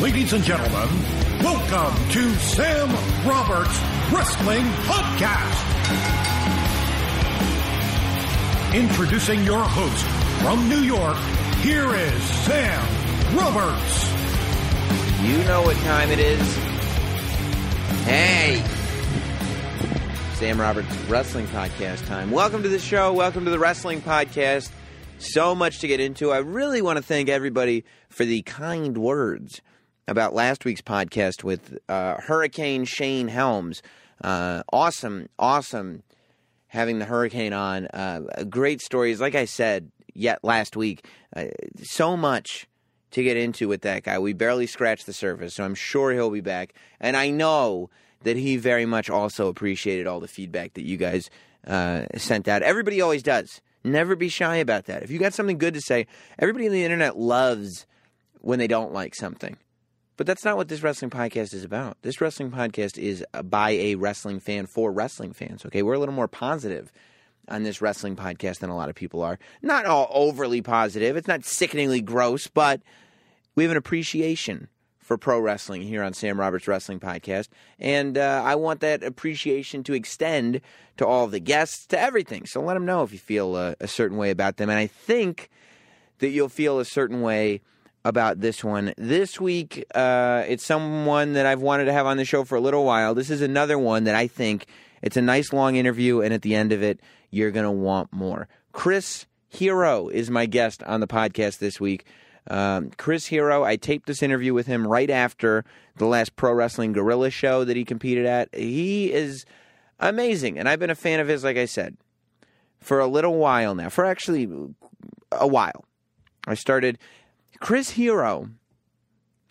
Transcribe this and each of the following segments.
Ladies and gentlemen, welcome to Sam Roberts Wrestling Podcast. Introducing your host from New York, here is Sam Roberts. You know what time it is. Hey! Sam Roberts Wrestling Podcast time. Welcome to the show. Welcome to the Wrestling Podcast. So much to get into. I really want to thank everybody for the kind words about last week's podcast with uh, Hurricane Shane Helms. Uh, awesome, awesome having the Hurricane on. Uh, great stories. Like I said yet last week, uh, so much to get into with that guy. We barely scratched the surface, so I'm sure he'll be back. And I know that he very much also appreciated all the feedback that you guys uh, sent out. Everybody always does. Never be shy about that. If you got something good to say, everybody on the internet loves when they don't like something. But that's not what this wrestling podcast is about. This wrestling podcast is by a wrestling fan for wrestling fans. Okay, we're a little more positive on this wrestling podcast than a lot of people are. Not all overly positive. It's not sickeningly gross, but we have an appreciation for pro wrestling here on Sam Roberts Wrestling Podcast, and uh, I want that appreciation to extend to all the guests, to everything. So let them know if you feel a, a certain way about them, and I think that you'll feel a certain way about this one. This week, uh, it's someone that I've wanted to have on the show for a little while. This is another one that I think it's a nice long interview, and at the end of it, you're going to want more. Chris Hero is my guest on the podcast this week. Um, Chris Hero, I taped this interview with him right after the last Pro Wrestling Guerrilla show that he competed at. He is amazing, and I've been a fan of his, like I said, for a little while now, for actually a while. I started Chris Hero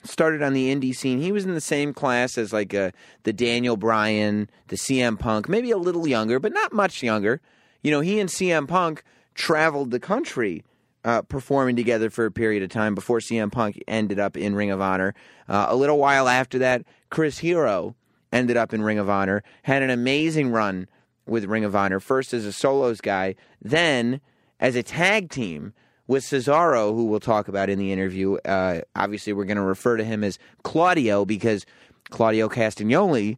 started on the indie scene. He was in the same class as like uh, the Daniel Bryan, the CM Punk, maybe a little younger, but not much younger. You know, he and CM Punk traveled the country uh, performing together for a period of time before CM Punk ended up in Ring of Honor. Uh, a little while after that, Chris Hero ended up in Ring of Honor, had an amazing run with Ring of Honor, first as a solos guy, then as a tag team with Cesaro, who we'll talk about in the interview. Uh, obviously, we're going to refer to him as Claudio because Claudio Castagnoli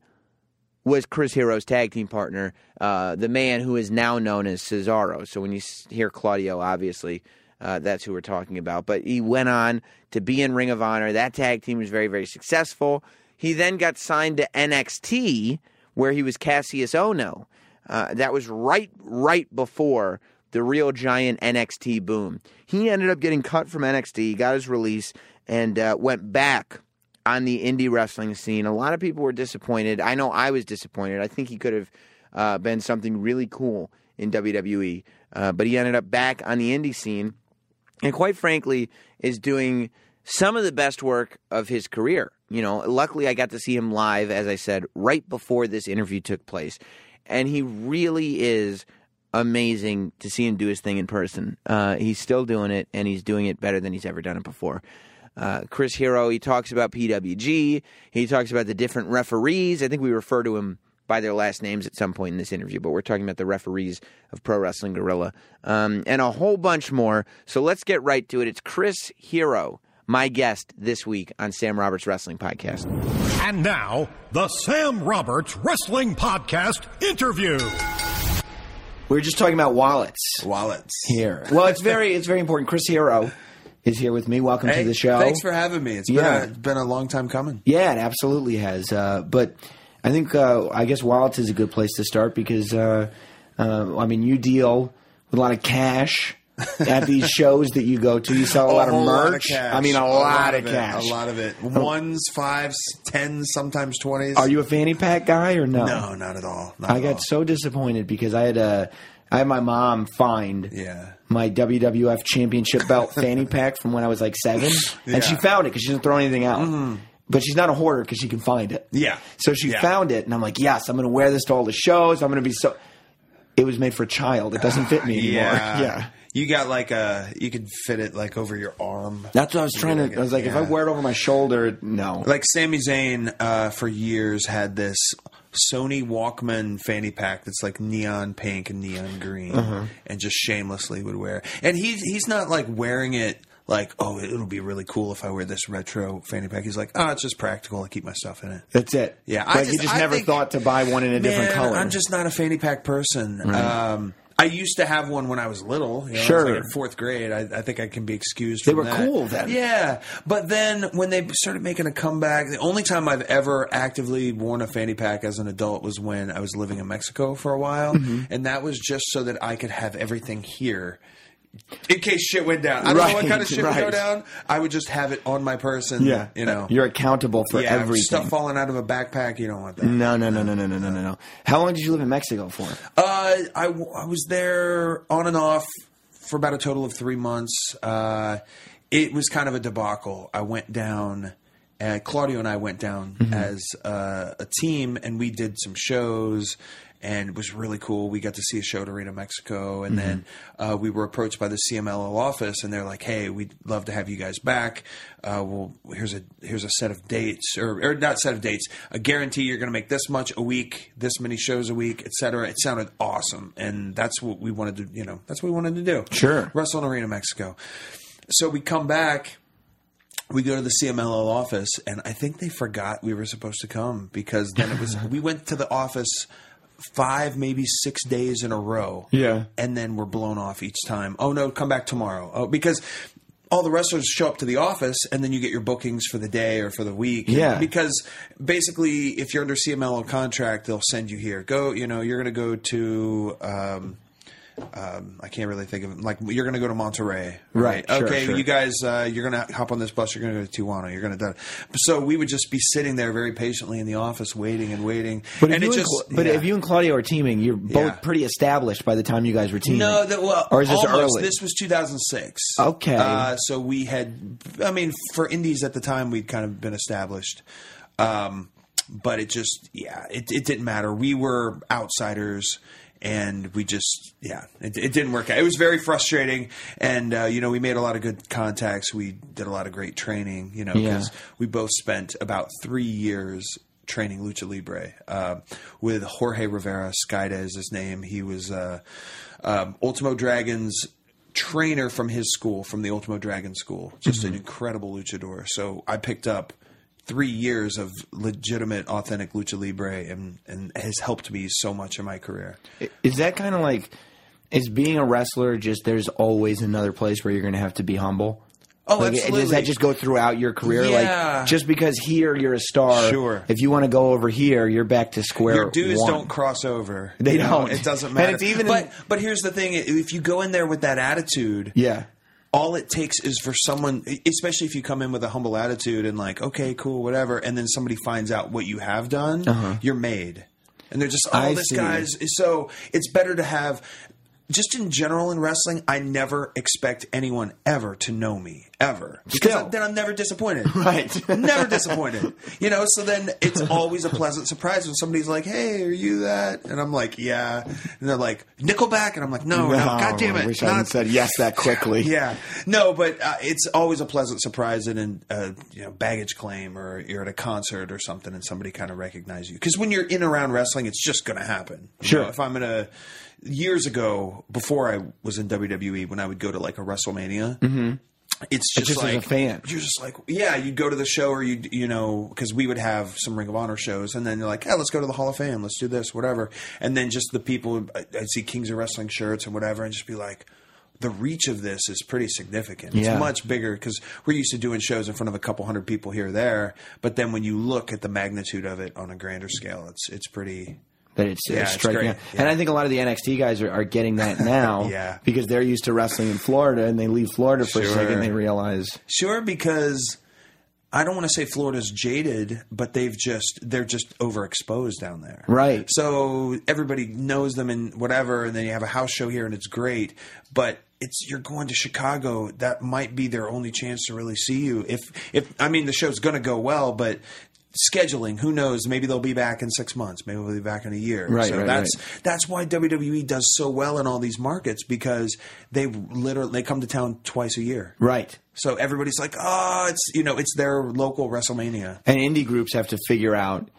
was Chris Hero's tag team partner, uh, the man who is now known as Cesaro. So when you hear Claudio, obviously, uh, that's who we're talking about. But he went on to be in Ring of Honor. That tag team was very, very successful. He then got signed to NXT, where he was Kassius Ohno. Uh, that was right, right before the real giant NXT boom. He ended up getting cut from NXT, he got his release, and uh, went back on the indie wrestling scene. A lot of people were disappointed. I know I was disappointed. I think he could have uh, been something really cool in WWE, uh, but he ended up back on the indie scene, and quite frankly, is doing some of the best work of his career. You know, luckily I got to see him live, as I said, right before this interview took place. And he really is amazing to see him do his thing in person. Uh, he's still doing it, and he's doing it better than he's ever done it before. Uh, Chris Hero, he talks about PWG. He talks about the different referees. I think we refer to him by their last names at some point in this interview, but we're talking about the referees of Pro Wrestling Guerrilla um, and a whole bunch more. So let's get right to it. It's Chris Hero, my guest this week on Sam Roberts Wrestling Podcast. And now, the Sam Roberts Wrestling Podcast interview. We were just talking about wallets Wallets. here. Well, it's very it's very important. Chris Hero is here with me. Welcome Hey, to the show. Thanks for having me. It's Yeah. been, a, been a long time coming. Yeah, it absolutely has. Uh, but I think uh, I guess wallets is a good place to start because uh, uh, I mean you deal with a lot of cash at these shows that you go to. You sell a, lot of whole lot merch. cash. I mean a, lot, of it, cash. A lot of it. Oh. Ones, fives, tens, sometimes twenties. Are you a fanny pack guy or no? No, not at all. Not I at got all. so disappointed because I had a, I had my mom find Yeah. my WWF Championship belt fanny pack from when I was like seven, and she found it because she didn't throw anything out. Mm-hmm. But she's not a hoarder because she can find it. Yeah. So she Yeah. found it, and I'm like, yes, I'm going to wear this to all the shows. I'm going to be so. It was made for a child. It doesn't fit me anymore. Yeah. yeah. You got like a, you could fit it like over your arm. That's what I was trying to. I was like, if I wear it over my shoulder, no. Like Sami Zayn, uh, for years had this Sony Walkman fanny pack that's like neon pink and neon green, Uh-huh. and just shamelessly would wear. And he's he's not like wearing it like, oh, it'll be really cool if I wear this retro fanny pack. He's like, oh, it's just practical. I keep my stuff in it. That's it. Yeah, like I you just- just I never think- thought to buy one in a different color. I'm just not a fanny pack person. Um, I used to have one when I was little. You know, Sure. like in fourth grade. I, I think I can be excused. They were that. cool then. Yeah, but then when they started making a comeback, the only time I've ever actively worn a fanny pack as an adult was when I was living in Mexico for a while, Mm-hmm. and that was just so that I could have everything here in case shit went down. I don't right, know what kind of shit right. would go down. I would just have it on my person. Yeah, you know, you're accountable for yeah, everything. Stuff falling out of a backpack, you don't want that. No, no, no, no, no, no, no, no. no. How long did you live in Mexico for? Uh, I was there on and off for about a total of three months. Uh, it was kind of a debacle. I went down uh, Claudio and I went down as uh, a team, and we did some shows, and it was really cool. We got to see a show at Arena Mexico, and then uh, we were approached by the CMLL office, and they're like, "Hey, we'd love to have you guys back. Uh, well, here's a here's a set of dates, or, or not set of dates, a guarantee you're going to make this much a week, this many shows a week, etc." It sounded awesome, and that's what we wanted to, you know, that's what we wanted to do. Sure. wrestle in Arena Mexico. So we come back we go to the CMLL office, and I think they forgot we were supposed to come because then it was we went to the office five, maybe six days in a row. Yeah. and then we're blown off each time. Oh no, come back tomorrow. Oh, because. All the wrestlers show up to the office, and then you get your bookings for the day or for the week. Yeah. because basically, if you're under CMLL contract, they'll send you here. Go, you know, you're going to go to. Um, um, I can't really think of it. Like you're going to go to Monterrey, Right, sure, okay, sure. you guys, uh, you're going to hop on this bus. You're going to go to Tijuana. You're going to. So we would just be sitting there very patiently in the office, waiting and waiting. But, and if, you just, and, but yeah. if you and Claudio are teaming, you're both Yeah. pretty established by the time you guys were teaming. No, that, well, or is this almost. early? This was 2006. Okay. Uh, so we had, I mean, for indies at the time, we'd kind of been established. Um, but it just, yeah, it, it didn't matter. We were outsiders. And we just, yeah, it, it didn't work out. It was very frustrating. And, uh, you know, we made a lot of good contacts. We did a lot of great training, you know, because Yeah. we both spent about three years training lucha libre uh, with Jorge Rivera. Skayde is his name. He was uh, um, Ultimo Dragon's trainer from his school, from the Ultimo Dragon school. Just an incredible luchador. So I picked up three years of legitimate, authentic lucha libre, and and has helped me so much in my career. Is that kind of like, is being a wrestler just there's always another place where you're going to have to be humble? Oh, Like, absolutely. Does that just go throughout your career? Yeah. Like, just because here you're a star, Sure. if you want to go over here, you're back to square Your dues one. don't cross over. They You know, don't. It doesn't matter. And it's even in- but but here's the thing: if you go in there with that attitude, Yeah. All it takes is for someone, especially if you come in with a humble attitude and like, okay, cool, whatever, and then somebody finds out what you have done, you're made. And they're just, oh, Uh-huh. I this see. guy's. So it's better to have, just in general in wrestling, I never expect anyone ever to know me, ever. Because Still. then I'm never disappointed. Right. never disappointed. You know, so then it's always a pleasant surprise when somebody's like, hey, are you that? And I'm like, yeah. And they're like, Nickelback? And I'm like, no, no, God damn it. I wish I not- hadn't said yes that quickly. yeah, no, but uh, it's always a pleasant surprise in a uh, you know baggage claim or you're at a concert or something and somebody kind of recognizes you because when you're in around wrestling, it's just going to happen. You Sure. know, if I'm in a years ago before I was in WWE, when I would go to like a WrestleMania. Mm-hmm. It's just, just as a fan. You're just like, yeah, you'd go to the show, or you, you know, because we would have some Ring of Honor shows, and then you're like, yeah, let's go to the Hall of Fame, let's do this, whatever. And then just the people, I- I'd see Kings of Wrestling shirts and whatever, and just be like, the reach of this is pretty significant. It's Yeah. much bigger because we're used to doing shows in front of a couple hundred people here or there, but then when you look at the magnitude of it on a grander scale, it's it's pretty. That it's, Yeah, it's striking. Yeah. And I think a lot of the NXT guys are, are getting that now Yeah. because they're used to wrestling in Florida and they leave Florida for a second and they realize Sure, because I don't want to say Florida's jaded, but they've just they're just overexposed down there. Right. So everybody knows them and whatever, and then you have a house show here and it's great, but it's you're going to Chicago. That might be their only chance to really see you. If if I mean the show's going to go well, but scheduling, who knows? Maybe they'll be back in six months. Maybe they'll be back in a year. Right, So right, that's right. that's why WWE does so well in all these markets because they literally they come to town twice a year. Right. So everybody's like, oh, it's you know, it's their local WrestleMania. And indie groups have to figure out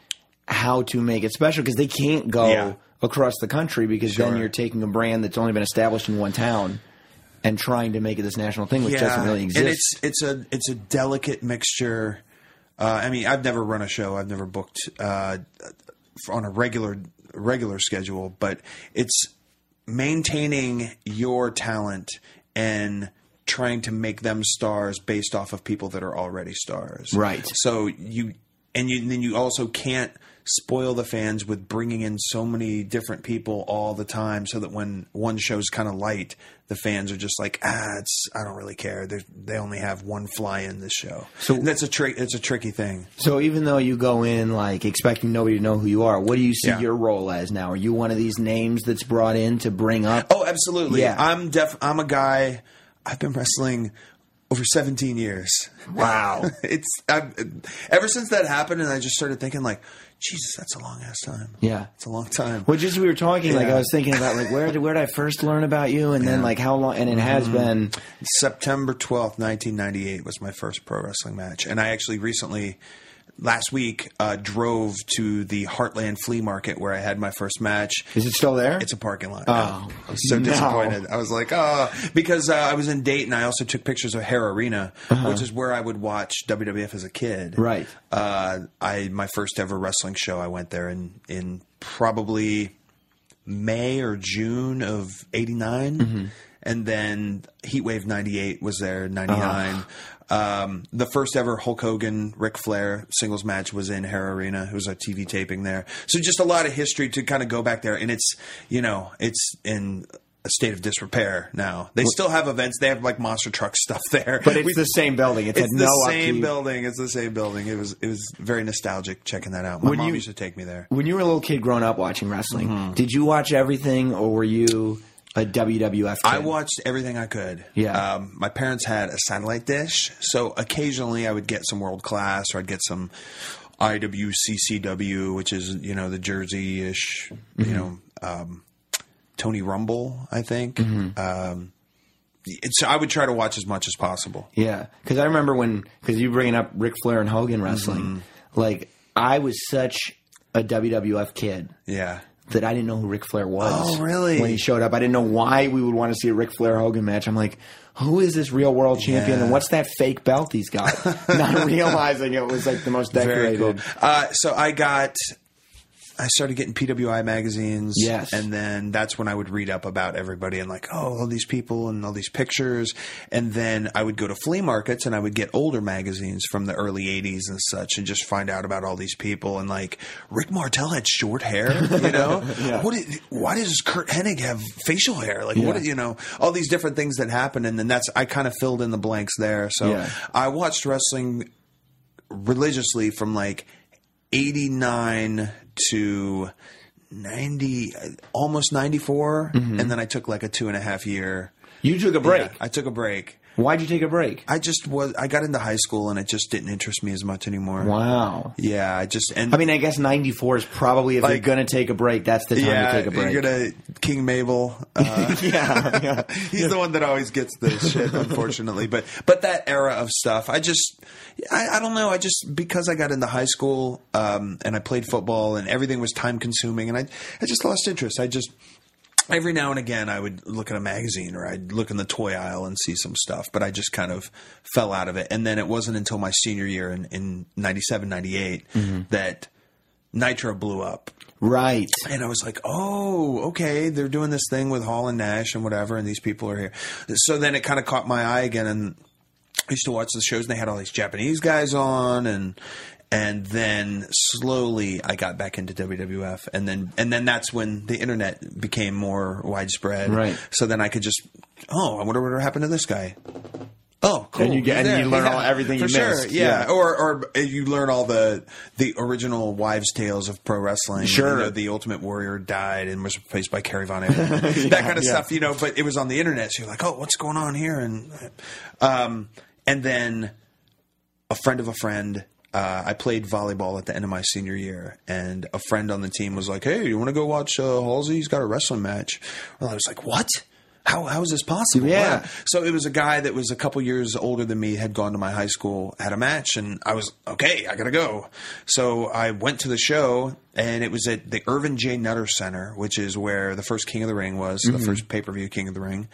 how to make it special because they can't go Yeah. across the country because then you're taking a brand that's only been established in one town and trying to make it this national thing, which doesn't really exist. and it's it's a it's a delicate mixture. Uh, I mean, I've never run a show. I've never booked uh, on a regular regular schedule, but it's maintaining your talent and trying to make them stars based off of people that are already stars. Right. So you and you then you also can't spoil the fans with bringing in so many different people all the time so that when one show's kind of light the fans are just like ah it's I don't really care they they only have one fly in this show so So- that's a trick it's a tricky thing so even though you go in like expecting nobody to know who you are, what do you see Yeah. your role as now? Are you one of these names that's brought in to bring up? oh absolutely Yeah. I'm def I'm a guy I've been wrestling over 17 years wow. it's I've, ever since that happened and I just started thinking like Jesus that's a long ass time Yeah. it's a long time Well, just as we were talking, like I was thinking about like where did where did I first learn about you, and then like how long, and it has Mm-hmm. been September 12th, 1998 was my first pro wrestling match. And I actually recently, last week, uh, drove to the Heartland Flea Market where I had my first match. Is it still there? It's a parking lot. Oh. I was so no. disappointed. I was like, oh, because uh, I was in Dayton. I also took pictures of Hara Arena, which is where I would watch WWF as a kid. Uh-huh. Right. Uh, I my first ever wrestling show. I went there in in probably May or June of '89, Mm-hmm. and then Heatwave '98 was there in '99. Um, the first ever Hulk Hogan Ric Flair singles match was in Hara Arena. It was a TV taping there, so just a lot of history to kind of go back there. And it's you know it's in a state of disrepair now. They still have events. They have like monster truck stuff there, but it's We- the same building. It's, it's the no same upkeep. building. It's the same building. It was it was very nostalgic checking that out. My When mom you- used to take me there. When you were a little kid growing up watching wrestling, Mm-hmm. did you watch everything, or were you a WWF? Kid? I watched everything I could. Yeah. Um, my parents had a satellite dish, so occasionally I would get some world class, or I'd get some IWCCW, which is you know the Jersey ish, Mm-hmm. you know, um, Tony Rumble, I think. Mm-hmm. Um, it's, I would try to watch as much as possible. Yeah, because I remember when because you bringing up Ric Flair and Hogan wrestling, Mm-hmm. like I was such a WWF kid Yeah. That I didn't know who Ric Flair was. Oh, really? When he showed up, I didn't know why we would want to see a Ric Flair Hogan match. I'm like, who is this real world champion, Yeah. and what's that fake belt he's got? Not realizing it was like the most decorated. cool. Uh, so I got, I started getting PWI magazines. Yes. And then that's when I would read up about everybody and like, oh, all these people and all these pictures. And then I would go to flea markets and I would get older magazines from the early 80s and such and just find out about all these people. And like, Rick Martel had short hair, you know? what is, why does Curt Hennig have facial hair? Like, what, Yeah. you know, all these different things that happen. And then that's, I kind of filled in the blanks there. So Yeah. I watched wrestling religiously from like 89 to 90 almost 94 mm-hmm. and then i took like a two and a half year. You took a break. Yeah, i took a break Why'd you take a break? i just was i got into high school and it just didn't interest me as much anymore Wow. yeah i just and I mean, I guess '94 is probably if you're going to take a break, that's the time yeah, to take a break. you're gonna King Mabel. Uh, yeah, yeah. he's the one that always gets this shit, unfortunately. But but that era of stuff, I just I, I don't know. I just because I got into high school um, and I played football and everything was time consuming, and I I just lost interest. I just every now and again I would look at a magazine or I'd look in the toy aisle and see some stuff, but I just kind of fell out of it. And then it wasn't until my senior year in, in 97, 98 mm-hmm. that Nitro blew up. Right. And I was like, oh, okay, they're doing this thing with Hall and Nash and whatever, and these people are here. So then it kind of caught my eye again, and I used to watch the shows, and they had all these Japanese guys on, and and then slowly I got back into WWF, and then and then that's when the internet became more widespread. Right. So then I could just, oh, I wonder what happened to this guy. Oh, cool. And you get- and you learn all- everything for you sure. missed. Yeah. Yeah. or or you learn all the the original wives' tales of pro wrestling. Sure. You know, the Ultimate Warrior died and was replaced by Kerry Von Erich. that kind of yeah. stuff. You know, but it was on the internet, so you're like, oh, what's going on here? And um, and then a friend of a friend. Uh, I played volleyball at the end of my senior year, and a friend on the team was like, "Hey, you want to go watch uh, Halsey? He's got a wrestling match." Well, I was like, "What? How how is this possible?" Yeah. Wow. So it was a guy that was a couple years older than me, had gone to my high school, had a match, and I was okay. I gotta go. So I went to the show, and it was at the Ervin J. Nutter Center, which is where the first King of the Ring was, the first pay per view King of the Ring.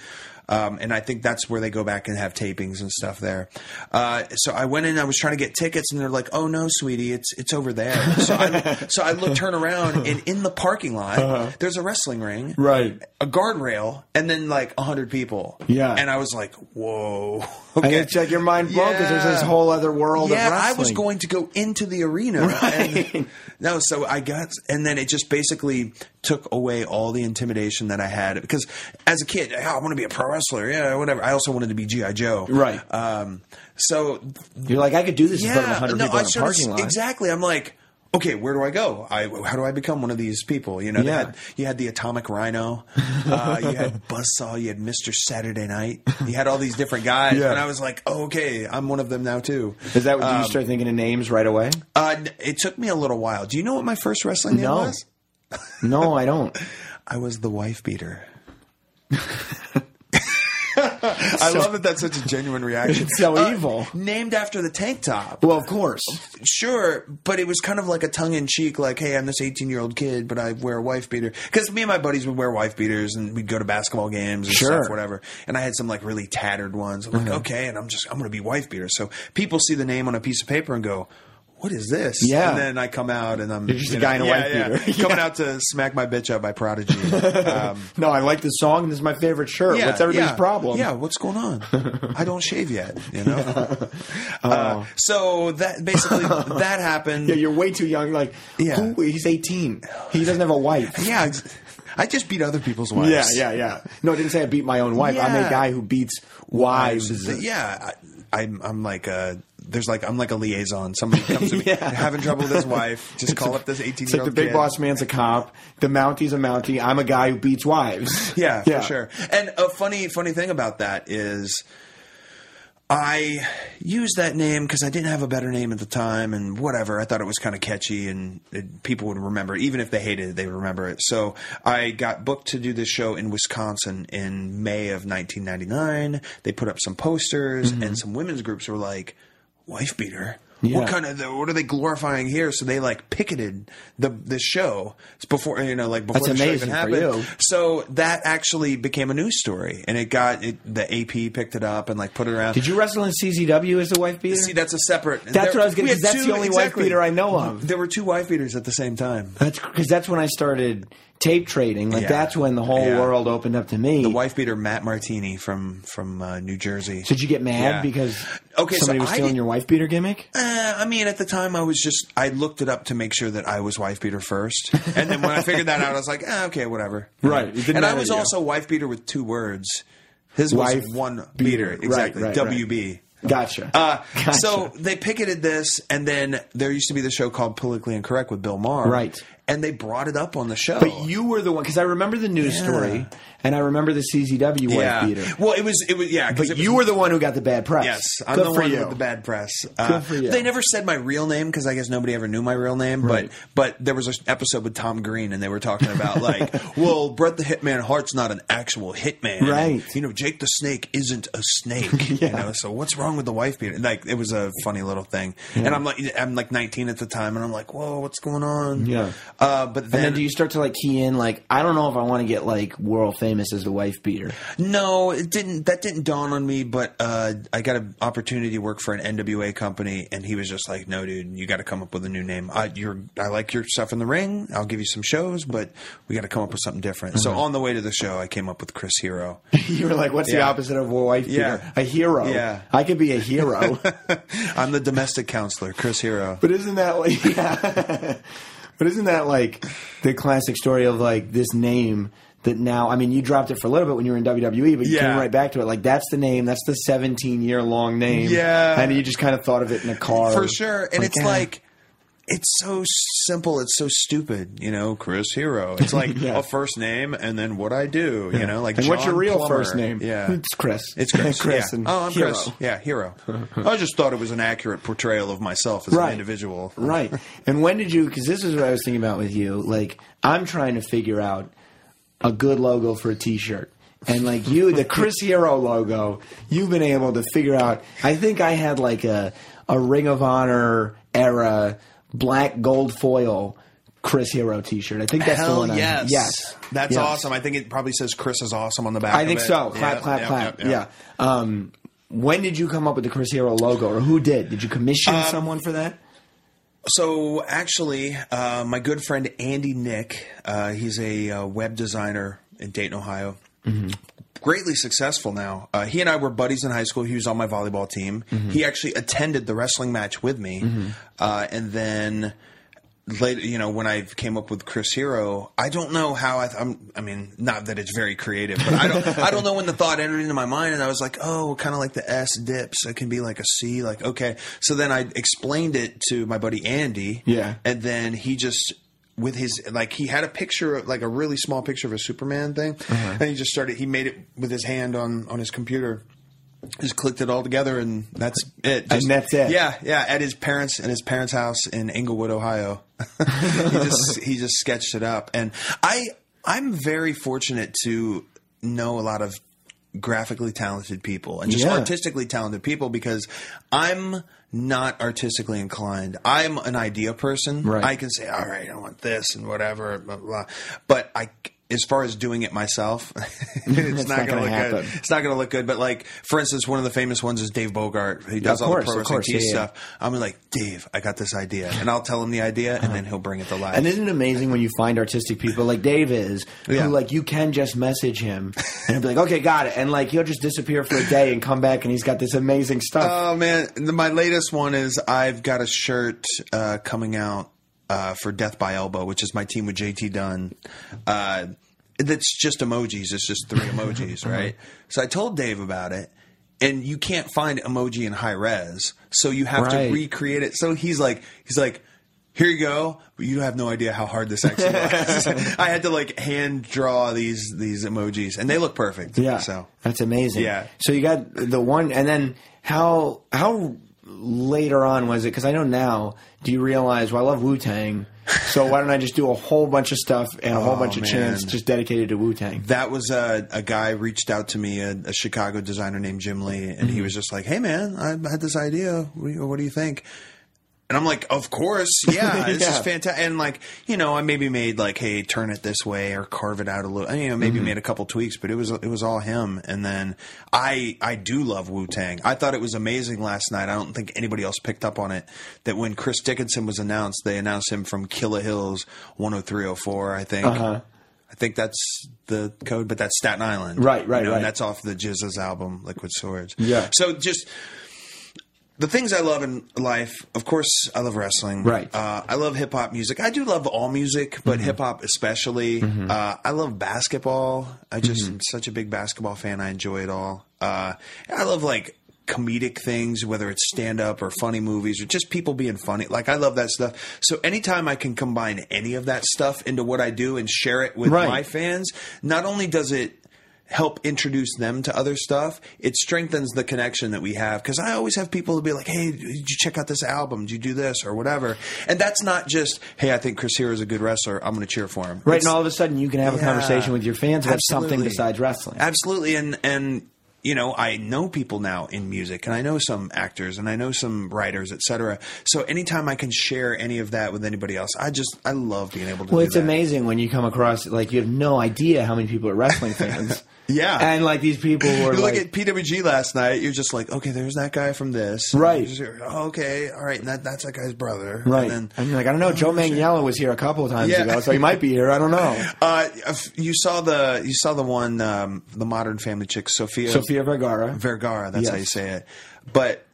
Um, and I think that's where they go back and have tapings and stuff there. Uh, so I went in, I was trying to get tickets, and they're like, "Oh no, sweetie, it's it's over there." So I, so I look, turn around, and in the parking lot, there's a wrestling ring, Right. a guardrail, and then like a hundred people. Yeah. and I was like, "Whoa!" And it's like your mind blown because there's this whole other world yeah, of wrestling. I was going to go into the arena. Right. And, no, so I got, and then it just basically took away all the intimidation that I had because as a kid, "Yeah, I want to be a pro wrestler. Yeah, whatever. I also wanted to be GI Joe. Right. Um, so You're like, I could do this in front of yeah, 100 no, people I in a parking lot. exactly. I'm like. Okay, where do I go? I, how do I become one of these people? You know, Yeah. had, you had the Atomic Rhino, uh, you had Buzzsaw, you had Mister Saturday Night, you had all these different guys, Yeah. and I was like, oh, okay, I'm one of them now too. Is that when Um, you start thinking of names right away? uh, it took me a little while. Do you know what my first wrestling name No. was? No, I don't. I was the wife beater. I love that that's such a genuine reaction. It's so Uh, evil. Named after the tank top. Well, of course. Sure, but it was kind of like a tongue in cheek, like, hey, I'm this 18 year old kid, but I wear a wife beater. Because me and my buddies would wear wife beaters and we'd go to basketball games and Sure. Stuff, whatever. And I had some like really tattered ones. I'm like, okay, and I'm just, I'm going to be wife beater. So people see the name on a piece of paper and go, what is this? Yeah. And then I come out and I'm You're just you a guy in a yeah, wife yeah. beater. Coming Yeah. out to smack my bitch up by Prodigy. Um, No, I like the song. and This is my favorite shirt. yeah, What's everybody's yeah. problem? Yeah, what's going on? I don't shave yet, you know. uh, so that basically that happened. Yeah, you're way too young. Like, Yeah. who, he's 18. He doesn't have a wife. Yeah, I just beat other people's wives. Yeah, yeah, yeah. No, I didn't say I beat my own wife. I'm a guy who beats wives. Yeah, I, I'm, I'm like a. There's like I'm like a liaison. Somebody comes to me Yeah. having trouble with his wife. Just call up this 18 It's year like old the big kid. boss man's a cop. The Mountie's a Mountie. I'm a guy who beats wives. Yeah, for sure. And a funny, funny thing about that is, I used that name because I didn't have a better name at the time, and whatever. I thought it was kind of catchy, and it, people would remember it. Even if they hated it, they remember it. So I got booked to do this show in Wisconsin in May of 1999. They put up some posters, mm-hmm. and some women's groups were like, "Wife beater." Yeah. What kind of what are they glorifying here? So they like picketed the the show before you know like before That's the show even happened. So that actually became a news story, and it got it, the AP picked it up and like put it around. Did you wrestle in CZW as a wife beater? see? That's a separate. That's what I was gonna- we had 'cause that's two- the only wife beater I know of. There were two wife beaters at the same time. That's because that's when I started tape trading. Like Yeah. that's when the whole Yeah. world opened up to me. The wife beater Matt Martini from from uh, New Jersey. Did you get mad Yeah. because Okay, so somebody was I stealing did- your wife beater gimmick? Uh, I mean, at the time, I was just I looked it up to make sure that I was wife beater first, and then when I figured that out, I was like, eh, okay, whatever. Right, And I was also wife beater with two words. His Wife was one beater. beater, exactly. right, right. WB. Gotcha. Uh, Gotcha. So they picketed this, and then there used to be the show called Politically Incorrect with Bill Maher, Right. And they brought it up on the show. But you were the one because I remember the news Yeah. story and I remember the CZW wife yeah. beater. Well, it was it was yeah. But was- you were the one who got the bad press. Yes, I'm Good the one you. with the bad press. Uh. They never said my real name because I guess nobody ever knew my real name. Right. But but there was an episode with Tom Green and they were talking about like, well, Bret the Hitman Hart's not an actual hitman, Right. You know, Jake the Snake isn't a snake. You know, so what's wrong with the wife beater? Like, it was a funny little thing. And I'm like, I'm like 19 at the time, and I'm like, whoa, what's going on? Yeah. Uh, but And then, then do you start to like key in like I don't know if I want to get like world famous as the wife beater. No, it didn't. That didn't dawn on me. But uh, I got an opportunity to work for an NWA company, and he was just like, "No, dude, you got to come up with a new name. I, you're, I like your stuff in the ring. I'll give you some shows, but we got to come up with something different." So on the way to the show, I came up with Chris Hero. you were like, what's the opposite of a wife beater? Yeah. A hero. Yeah. I could be a hero. I'm the domestic counselor, Chris Hero. But isn't that like, yeah. But isn't that like the classic story of like this name that now, I mean, you dropped it for a little bit when you were in WWE, but you Yeah. came right back to it. Like, that's the name. That's the 17 year long name. Yeah. And you just kind of thought of it in a car. for sure. And it's ah. like it's so simple. It's so stupid. You know, Chris Hero. It's like Yeah. a first name and then what I do. You know, like And what's your real Plummer. first name? Yeah. It's Chris. It's Chris. Chris yeah. oh, I'm Hero. Chris. Yeah, hero. I just thought it was an accurate portrayal of myself as Right. an individual. Right. And when did you? Because this is what I was thinking about with you. Like, I'm trying to figure out a good logo for a T-shirt. And like you, the Chris Hero logo, you've been able to figure out. I think I had like a a Ring of Honor era black gold foil Chris Hero T-shirt. I think that's the Hell one. I- yes. yes, That's Yes. awesome. I think it probably says Chris is awesome on the back. I think so. Clap, Yeah, clap, yeah, clap. yeah, Yeah. Um, when did you come up with the Chris Hero logo, or who did? Did you commission Um, someone for that? So actually, uh, my good friend Andy Nick, uh, he's a uh, web designer in Dayton, Ohio. Greatly successful now. Uh, he and I were buddies in high school. He was on my volleyball team. He actually attended the wrestling match with me, uh, and then later, you know, when I came up with Chris Hero, I don't know how I. Th- I'm, I mean, not that it's very creative, but I don't. I don't know when the thought entered into my mind, and I was like, oh, kind of like the S dips. It can be like a C. Like okay. So then I explained it to my buddy Andy. Yeah. and then he just. With his like, he had a picture, of like a really small picture of a Superman thing, uh-huh. and he just started. He made it with his hand on on his computer, just clicked it all together, and that's it. Just- that's it. Yeah, yeah. At his parents, in his parents' house in Englewood, Ohio, he just he just sketched it up, and I I'm very fortunate to know a lot of graphically talented people and just Yeah. artistically talented people because I'm not artistically inclined. I'm an idea person. Right. I can say, all right, I want this and whatever, blah, blah, blah. but I. As far as doing it myself, it's, It's not, not going gonna look happen. good. It's not going to look good. But like, for instance, one of the famous ones is Dave Bogart. He does Of all course, the pro wrestling course, yeah, yeah. stuff. I'm like, Dave, I got this idea, and I'll tell him the idea, and then he'll bring it to life. And isn't it amazing when you find artistic people like Dave is, Yeah. who like you can just message him and be like, okay, got it, and like he'll just disappear for a day and come back and he's got this amazing stuff. Oh man, my latest one is I've got a shirt uh, coming out uh, for Death by Elbow, which is my team with JT Dunn. Uh, that's just emojis. It's just three emojis, right? So I told Dave about it, and you can't find emoji in high res, so you have Right. to recreate it. So he's like, he's like. Here you go, but you have no idea how hard this actually was. I had to like hand draw these these emojis, and they look perfect. yeah, So that's amazing. Yeah. So you got the one, and then how how later on was it? Because I know now. Do you realize? Well, I love Wu Tang. So why don't I just do a whole bunch of stuff and a whole Oh, bunch of man. chants just dedicated to Wu Tang? That was a, a guy reached out to me, a, a Chicago designer named Jim Lee, and Mm-hmm. he was just like, "Hey, man, I had this idea. What do you, what do you think?" And I'm like, "Of course, yeah, Yeah. just fantastic." And like, you know, I maybe made like, "Hey, turn it this way" or carve it out a little. You know, maybe Mm-hmm. made a couple tweaks, but it was it was all him. And then I I do love Wu Tang. I thought it was amazing last night. I don't think anybody else picked up on it. That when Chris Dickinson was announced, they announced him from Killa Hills 10304. I think. Uh-huh. I think that's the code, but that's Staten Island. Right, right, You know, right. And that's off the GZA's album, Liquid Swords. Yeah. So just the things I love in life, of course, I love wrestling. Right. Mm-hmm. Uh, I love hip hop music. I do love all music, but hip hop especially. Uh, I love basketball. I just Mm-hmm. am such a big basketball fan. I enjoy it all. Uh, I love like comedic things, whether it's stand up or funny movies or just people being funny. Like I love that stuff. So anytime I can combine any of that stuff into what I do and share it with Right. my fans, not only does it help introduce them to other stuff, it strengthens the connection that we have. Because I always have people to be like, "Hey, did you check out this album? Did you do this or whatever?" And that's not just, "Hey, I think Chris Hero is a good wrestler. I'm going to cheer for him." Right, It's- and all of a sudden you can have a conversation with your fans about something besides wrestling. Absolutely, and and you know, I know people now in music, and I know some actors, and I know some writers, etc. So anytime I can share any of that with anybody else, I just I love being able to. Well, it's that. amazing when you come across like you have no idea how many people are wrestling fans. Yeah. and like these people who are You look like, at PWG last night. You're just like, okay, there's that guy from this, Right. Just oh, okay, all right, and that, that's that guy's brother, right, And and, you're like, I don't know. Joe Manganiello was here a couple of times Yeah. ago, so he might be here. I don't know. uh, you saw the you saw the one, um, the Modern Family chick, Sophia Sofia Vergara. Vergara. That's how you say it. But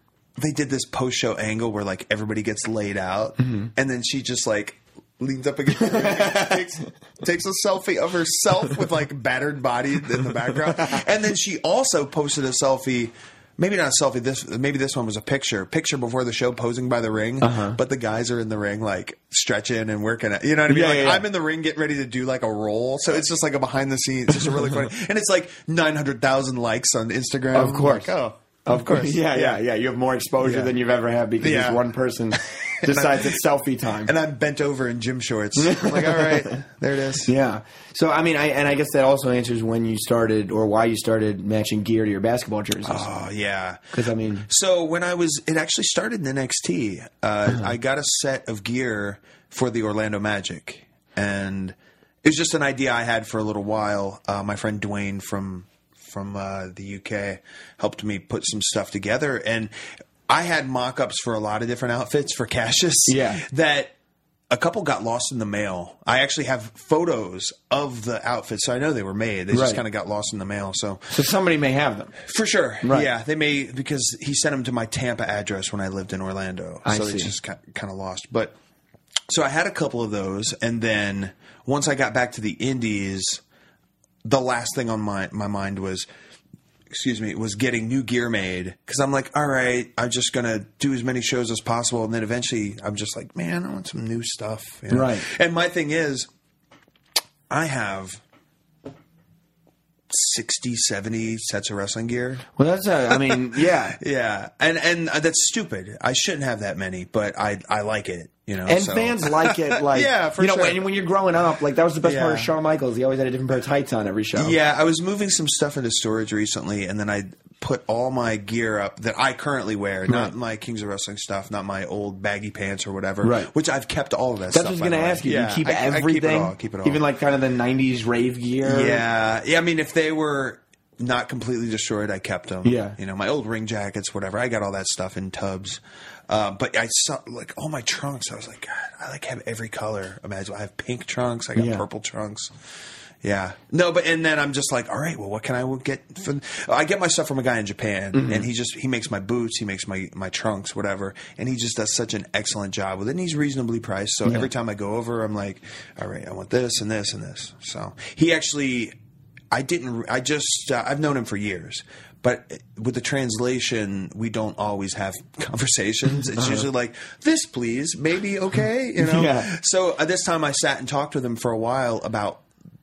they did this post show angle where like everybody gets laid out, Mm-hmm. and then she just like leans up against the takes, takes a selfie of herself with like battered body in the background, and then she also posted a selfie. Maybe not a selfie. This maybe this one was a picture. Picture before the show, posing by the ring. Uh-huh. But the guys are in the ring, like stretching and working. At, you know what I mean? Yeah, like yeah, yeah. I'm in the ring, getting ready to do like a roll. So it's just like a behind the scenes. Just a really funny, and it's like nine hundred thousand likes on Instagram. Of course. Like, oh, Of course. Yeah, yeah, yeah. You have more exposure Yeah. than you've ever had because Yeah. this one person decides it's selfie time. And I'm bent over in gym shorts. I'm like, all right, there it is. Yeah. So I mean, I and I guess that also answers when you started or why you started matching gear to your basketball jerseys. Oh yeah. Because I mean, So when I was, it actually started in NXT. Uh, I got a set of gear for the Orlando Magic, and it was just an idea I had for a little while. Uh, my friend Dwayne from from uh, the UK helped me put some stuff together, and I had mock-ups for a lot of different outfits for Cassius. Yeah. that. A couple got lost in the mail. I actually have photos of the outfits, so I know they were made. They Right. just kind of got lost in the mail. So so somebody may have them. for sure. Right. Yeah, they may because he sent them to my Tampa address when I lived in Orlando. I so see. it's just kind of lost. But so I had a couple of those, and then once I got back to the Indies, the last thing on my my mind was. Excuse me, was getting new gear made because I'm like, all right, I'm just gonna do as many shows as possible, and then eventually I'm just like, man, I want some new stuff, you know? Right. And my thing is, I have 60, 70 sets of wrestling gear. Well, that's a, I mean, yeah. Yeah, and and uh, that's stupid. I shouldn't have that many, but I I like it. You know, And so- fans like it, like Yeah, for you know, sure. when, when you're growing up, like that was the best part of Yeah. Shawn Michaels. He always had a different pair of tights on every show. Yeah, I was moving some stuff into storage recently, and then I put all my gear up that I currently wear, not Right. my Kings of Wrestling stuff, not my old baggy pants or whatever. Right. Which I've kept all of that. That's stuff, what I was going to ask you. Yeah, you keep I- I everything, keep it all. Keep it all. even like kind of the '90s rave gear. Yeah, yeah. I mean, if they were not completely destroyed, I kept them. Yeah. you know, my old ring jackets, whatever. I got all that stuff in tubs. Uh, but I saw like all my trunks. I was like, God, I like have every color. Imagine I have pink trunks. I got Yeah. purple trunks. Yeah, no, but and then I'm just like, all right, well, what can I get? For, I get my stuff from a guy in Japan, Mm-hmm. and he just he makes my boots, he makes my my trunks, whatever, and he just does such an excellent job with it. And he's reasonably priced, so every time I go over, I'm like, all right, I want this and this and this. So he actually I didn't. I just. Uh, I've known him for years, but with the translation, we don't always have conversations. It's usually like this, please, maybe okay, you know. Yeah. So uh, this time, I sat and talked with him for a while about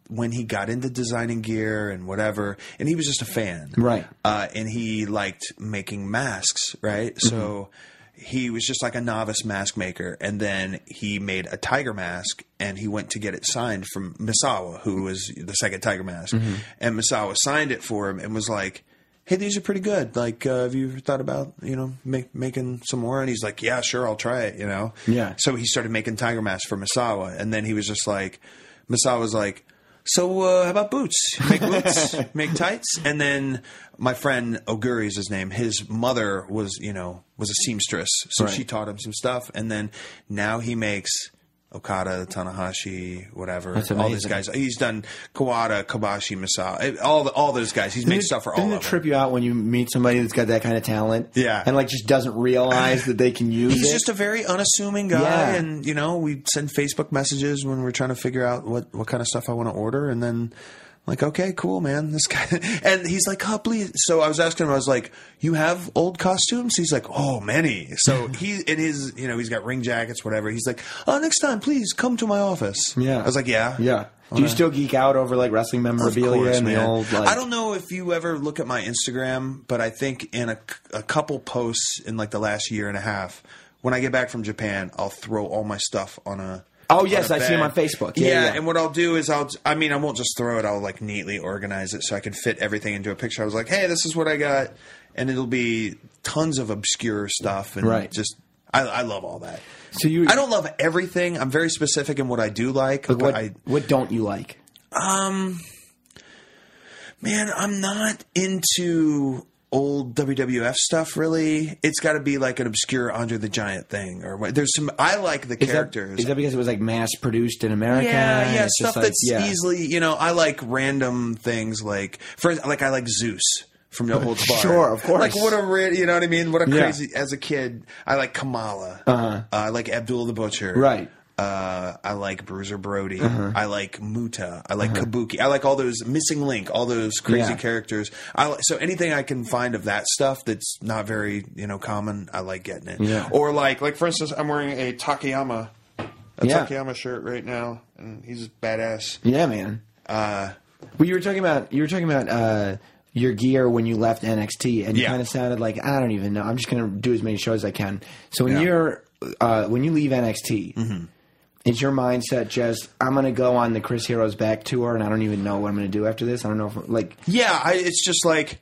when he got into designing gear and whatever, and he was just a fan, Right. Uh, and he liked making masks, right? So he was just like a novice mask maker, and then he made a tiger mask, and he went to get it signed from Misawa, who was the second tiger mask, and Misawa signed it for him and was like. Hey, these are pretty good. Like, uh, have you ever thought about you know make, making some more? And he's like, Yeah, sure, I'll try it. You know, Yeah. So he started making tiger masks for Misawa, and then he was just like, Misawa was like, so uh, how about boots? Make boots, make tights, and then my friend Oguri is his name. His mother was, you know, was a seamstress, so Right. she taught him some stuff, and then now he makes Okada, Tanahashi, whatever. That's all these guys. He's done Kawada, Kobashi, Misawa, all the, all those guys. He's made stuff for all Doesn't it trip you out when you meet somebody that's got that kind of talent? Yeah. and like just doesn't realize that they can use it. He's it. just a very unassuming guy, Yeah. and you know, we send Facebook messages when we're trying to figure out what what kind of stuff I want to order, and then like, okay, cool, man, this guy, and he's like, oh, please. So I was asking him, I was like, you have old costumes? He's like, oh, many. So he in his, you know, he's got ring jackets, whatever. He's like, oh, next time, please come to my office. Yeah. I was like, yeah, yeah. Do you still geek out over like wrestling memorabilia course, and the man. old? Like, I don't know if you ever look at my Instagram, but I think in a, a couple posts in like the last year and a half, when I get back from Japan, I'll throw all my stuff on a. Oh, yes, I see him on Facebook. Yeah, yeah. and what I'll do is I'll. I mean, I won't just throw it. I'll like neatly organize it so I can fit everything into a picture. I was like, hey, this is what I got, and it'll be tons of obscure stuff and Right. just. I, I love all that. So you- I don't love everything. I'm very specific in what I do like, Like, what, I what don't you like? Um, man, I'm not into old WWF stuff really. It's got to be like an obscure Andre the Giant thing or what. There's some I like the Is characters. That, is that because it was like mass produced in America? yeah, yeah, stuff like- that's yeah. easily, you know, I like random things like for like I like Zeus from No Holds Barred. Sure, of course. Like what a you know what I mean? What a Yeah. crazy as a kid. I like Kamala. Uh-huh. I like Abdul the Butcher. Right. Uh, I like Bruiser Brody. Uh-huh. I like Muta. I like Kabuki. I like all those Missing Link, all those crazy Yeah. characters. I like, so anything I can find of that stuff that's not very you know common, I like getting it. Yeah. Or like like for instance, I'm wearing a Takayama, a Yeah. Takayama shirt right now, and he's badass. Yeah, man. Uh, Well, you were talking about you were talking about uh, your gear when you left NXT, and Yeah. kind of sounded like I don't even know. I'm just going to do as many shows as I can. So when you're uh, when you leave NXT, is your mindset just I'm going to go on the Chris Heroes back tour, and I don't even know what I'm going to do after this? I don't know if like Yeah, I, it's just like,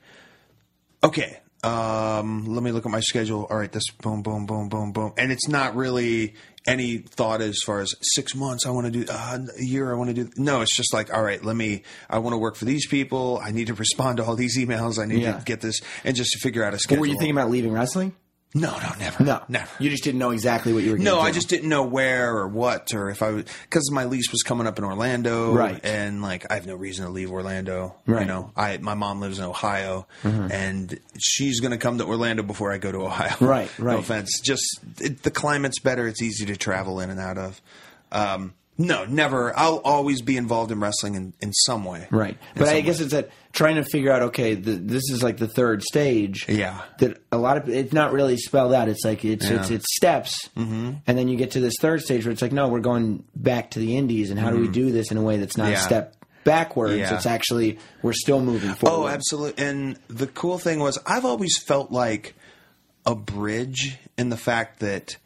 okay, um, let me look at my schedule. All right, this boom, boom, boom, boom, boom, and it's not really any thought as far as six months. I want to do uh, a year. I want to do. No, it's just like, all right, let me. I want to work for these people. I need to respond to all these emails. I need Yeah. to get this, and just to figure out a what schedule. were you thinking about leaving wrestling? No, no, never. No, never. You just didn't know exactly what you were. No, I do. just didn't know where or what, or if I was because my lease was coming up in Orlando, Right. And like, I have no reason to leave Orlando. Right. You know, I my mom lives in Ohio, and she's going to come to Orlando before I go to Ohio. Right, right. No offense, just it, the climate's better. It's easy to travel in and out of. Um, no, never. I'll always be involved in wrestling in, in some way. Right. In But I guess way. it's that trying to figure out, okay, the, this is like the third stage. Yeah. That a lot of, it's not really spelled out. It's like, it's, it's, Yeah. it's steps. Mm-hmm. And then you get to this third stage where it's like, no, we're going back to the indies. And how do we do this in a way that's not Mm-hmm. Yeah. a step backwards? Yeah. It's actually, we're still moving forward. Oh, absolutely. And the cool thing was, I've always felt like a bridge in the fact that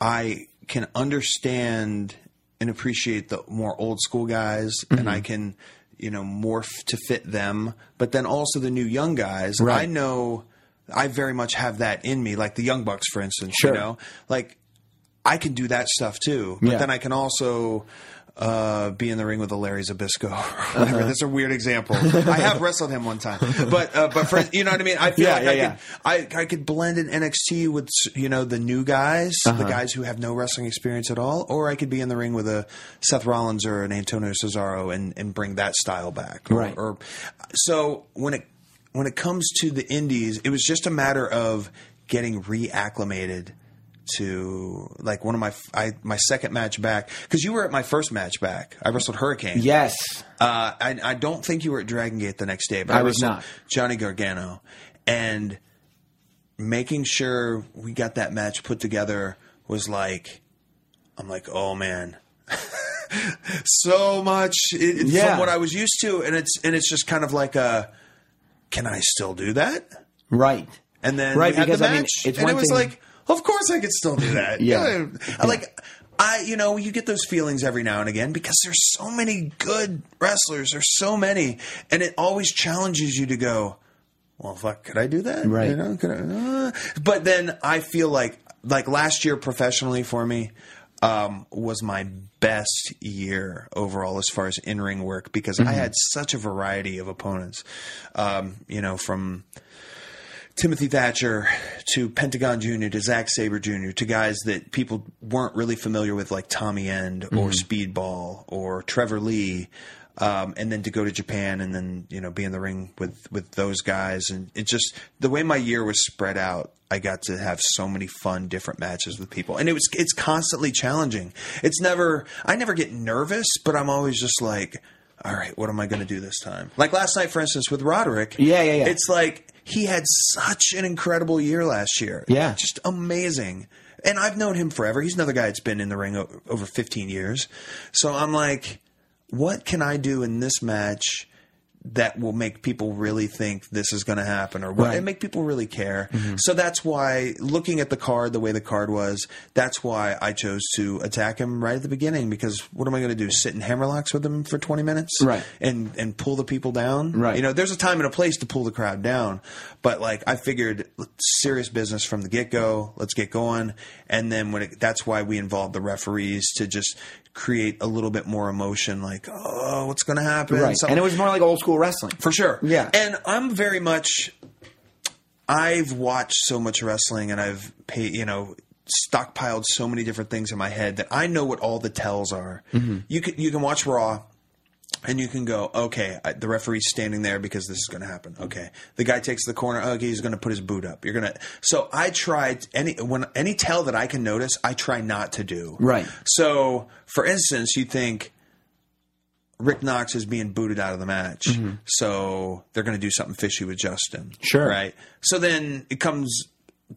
I can understand and appreciate the more old school guys, and mm-hmm. I can, you know, morph to fit them. But then also the new young guys, Right. I know I very much have that in me, like the Young Bucks, for instance. Sure. You know, like I can do that stuff too, but Yeah. then I can also uh, be in the ring with a Larry Zbyszko. Uh-huh. whatever. That's a weird example. I have wrestled him one time, but uh, but for you know what I mean. I feel Yeah, like yeah, I yeah. could I, I could blend in NXT with you know the new guys, Uh-huh. the guys who have no wrestling experience at all, or I could be in the ring with a Seth Rollins or an Antonio Cesaro and and bring that style back. Or, Right. Or so when it when it comes to the indies, it was just a matter of getting reacclimated to like one of my I, my second match back because you were at my first match back. I wrestled Hurricane. Yes. Uh, I, I don't think you were at Dragon Gate the next day, but I, I was not. Johnny Gargano, and making sure we got that match put together was like, I'm like, oh man, so much it, Yeah. from what I was used to, and it's and it's just kind of like a, can I still do that? Right. And then Right, because, the I mean, it's and one it was thing- like, of course I could still do that. Yeah. I like I, you know, you get those feelings every now and again because there's so many good wrestlers. There's so many, and it always challenges you to go. Well, fuck, could I do that? Right. You know, could I, uh, but then I feel like, like last year professionally for me, um, was my best year overall as far as in ring work because I had such a variety of opponents. Um, you know, from Timothy Thatcher to Pentagon Jr. to Zack Sabre Jr. to guys that people weren't really familiar with, like Tommy End or Speedball or Trevor Lee. Um, and then to go to Japan and then you know be in the ring with with those guys and it just the way my year was spread out I got to have so many fun different matches with people and it was it's constantly challenging it's never I never get nervous but I'm always just like all right what am I going to do this time like last night for instance with Roderick Yeah, yeah, yeah. it's like he had such an incredible year last year. Yeah. Just amazing. And I've known him forever. He's another guy that's been in the ring over 15 years. So I'm like, what can I do in this match that will make people really think this is going to happen or what Right. Mm-hmm. and make people really care. So that's why looking at the card the way the card was, that's why I chose to attack him right at the beginning because what am I going to do? Sit in hammerlocks with him for 20 minutes? Right. And and pull the people down? Right. You know, there's a time and a place to pull the crowd down, but like I figured serious business from the get-go, let's get going. And then when it, that's why we involved the referees to just create a little bit more emotion like, "Oh, what's going to happen?" Right. Something- And it was more like old school wrestling. for sure. Yeah. And I'm very much. I've watched so much wrestling, and I've paid, you know, stockpiled so many different things in my head that I know what all the tells are. Mm-hmm. You can you can watch Raw, and you can go, okay, I, the referee's standing there because this is going to happen. Okay, the guy takes the corner. Okay, he's going to put his boot up. You're gonna. So I tried any when any tell that I can notice, I try not to do. Right. So, for instance, you think Rick Knox is being booted out of the match, so they're going to do something fishy with Justin. Mm-hmm. Sure. Right. So then it comes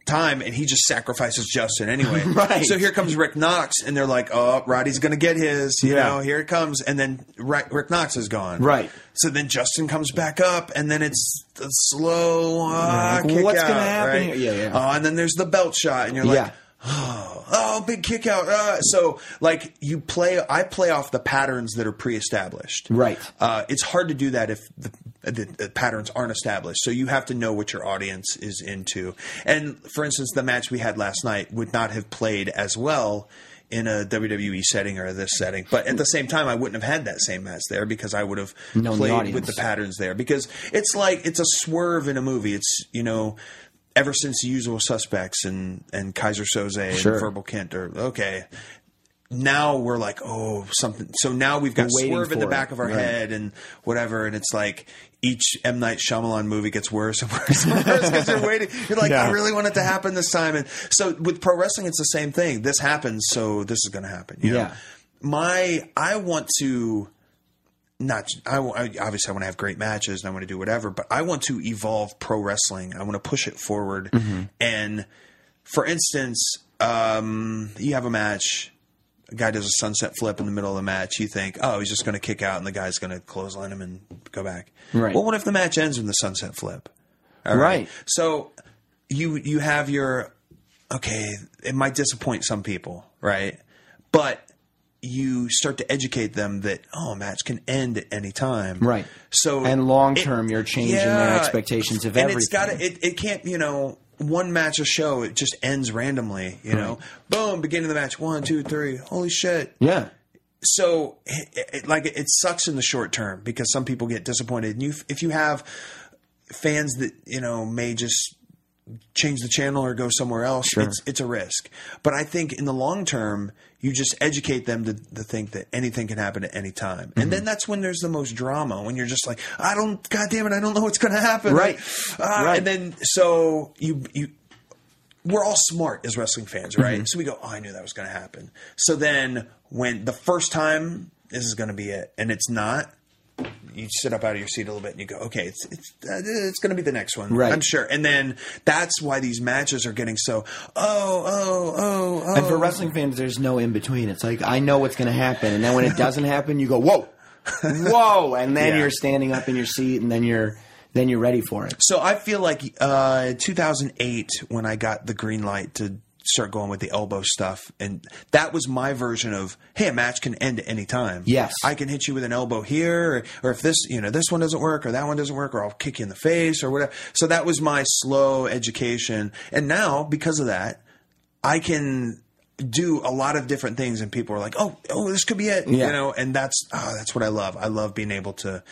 time and he just sacrifices Justin anyway. Right. So here comes Rick Knox and they're like, "Oh, Roddy's going to get his." You Yeah. know, here it comes and then Rick, Rick Knox is gone. Right. So then Justin comes back up and then it's the slow uh, like, kick what's gonna happen right? Yeah, yeah. Oh, and then there's the belt shot and you're like, Yeah. oh, big kick out. Uh, so like you play, I play off the patterns that are pre-established. Right. Uh, it's hard to do that if the, the, the patterns aren't established. So you have to know what your audience is into. And for instance, the match we had last night would not have played as well in a WWE setting or this setting. But at the same time, I wouldn't have had that same match there because I would have Known played audience. with the patterns there. Because it's like it's a swerve in a movie. It's you know. Ever since the usual suspects and, and Keyser Söze Sure. and Verbal Kint are okay, now we're like, oh, something. So now we've got We're swerve in the back it. of our Right. head and whatever, and it's like each M Night Shyamalan movie gets worse and worse and worse because you're waiting. You're like, I really want it to happen this time. And so with pro wrestling, it's the same thing. This happens, so this is going to happen. you know? Yeah. My, I want to not I, I obviously I want to have great matches and I want to do whatever, but I want to evolve pro wrestling. I want to push it forward. And for instance, um, you have a match. A guy does a sunset flip in the middle of the match. You think, oh, he's just going to kick out, and the guy's going to clothesline him and go back. Right. Well, what if the match ends with the sunset flip? All Right. So you you have your okay. It might disappoint some people, right? But you start to educate them that oh, a match can end at any time, Right. So And long term, you're changing their expectations of and everything. it's got to it, it can't you know one match a show it just ends randomly you know? Boom beginning of the match one two three holy shit. Yeah. so it, it, like it sucks in the short term because some people get disappointed. And you if you have fans that you know may just change the channel or go somewhere else it's it's a risk but i think in the long term you just educate them to, to think that anything can happen at any time and then that's when there's the most drama when you're just like i don't god damn it i don't know what's going to happen Right. Ah, Right. and then so you you we're all smart as wrestling fans, right? So we go, oh, I knew that was going to happen. So then when the first time this is going to be it, and it's not, you sit up out of your seat a little bit and you go, okay, it's it's uh, it's going to be the next one, Right. I'm sure. And then that's why these matches are getting so, oh, oh, oh, oh. And for wrestling fans, there's no in between. It's like I know what's going to happen, and then when it doesn't happen, you go whoa, whoa, and then Yeah. you're standing up in your seat, and then you're then you're ready for it. So I feel like uh, 2008 when I got the green light to start going with the elbow stuff, and that was my version of hey, a match can end at any time. Yes. I can hit you with an elbow here, or, or if this you know this one doesn't work or that one doesn't work, or I'll kick you in the face or whatever. So that was my slow education, and now because of that, I can do a lot of different things and people are like oh oh this could be it Yeah. you know and that's oh, that's what I love I love being able to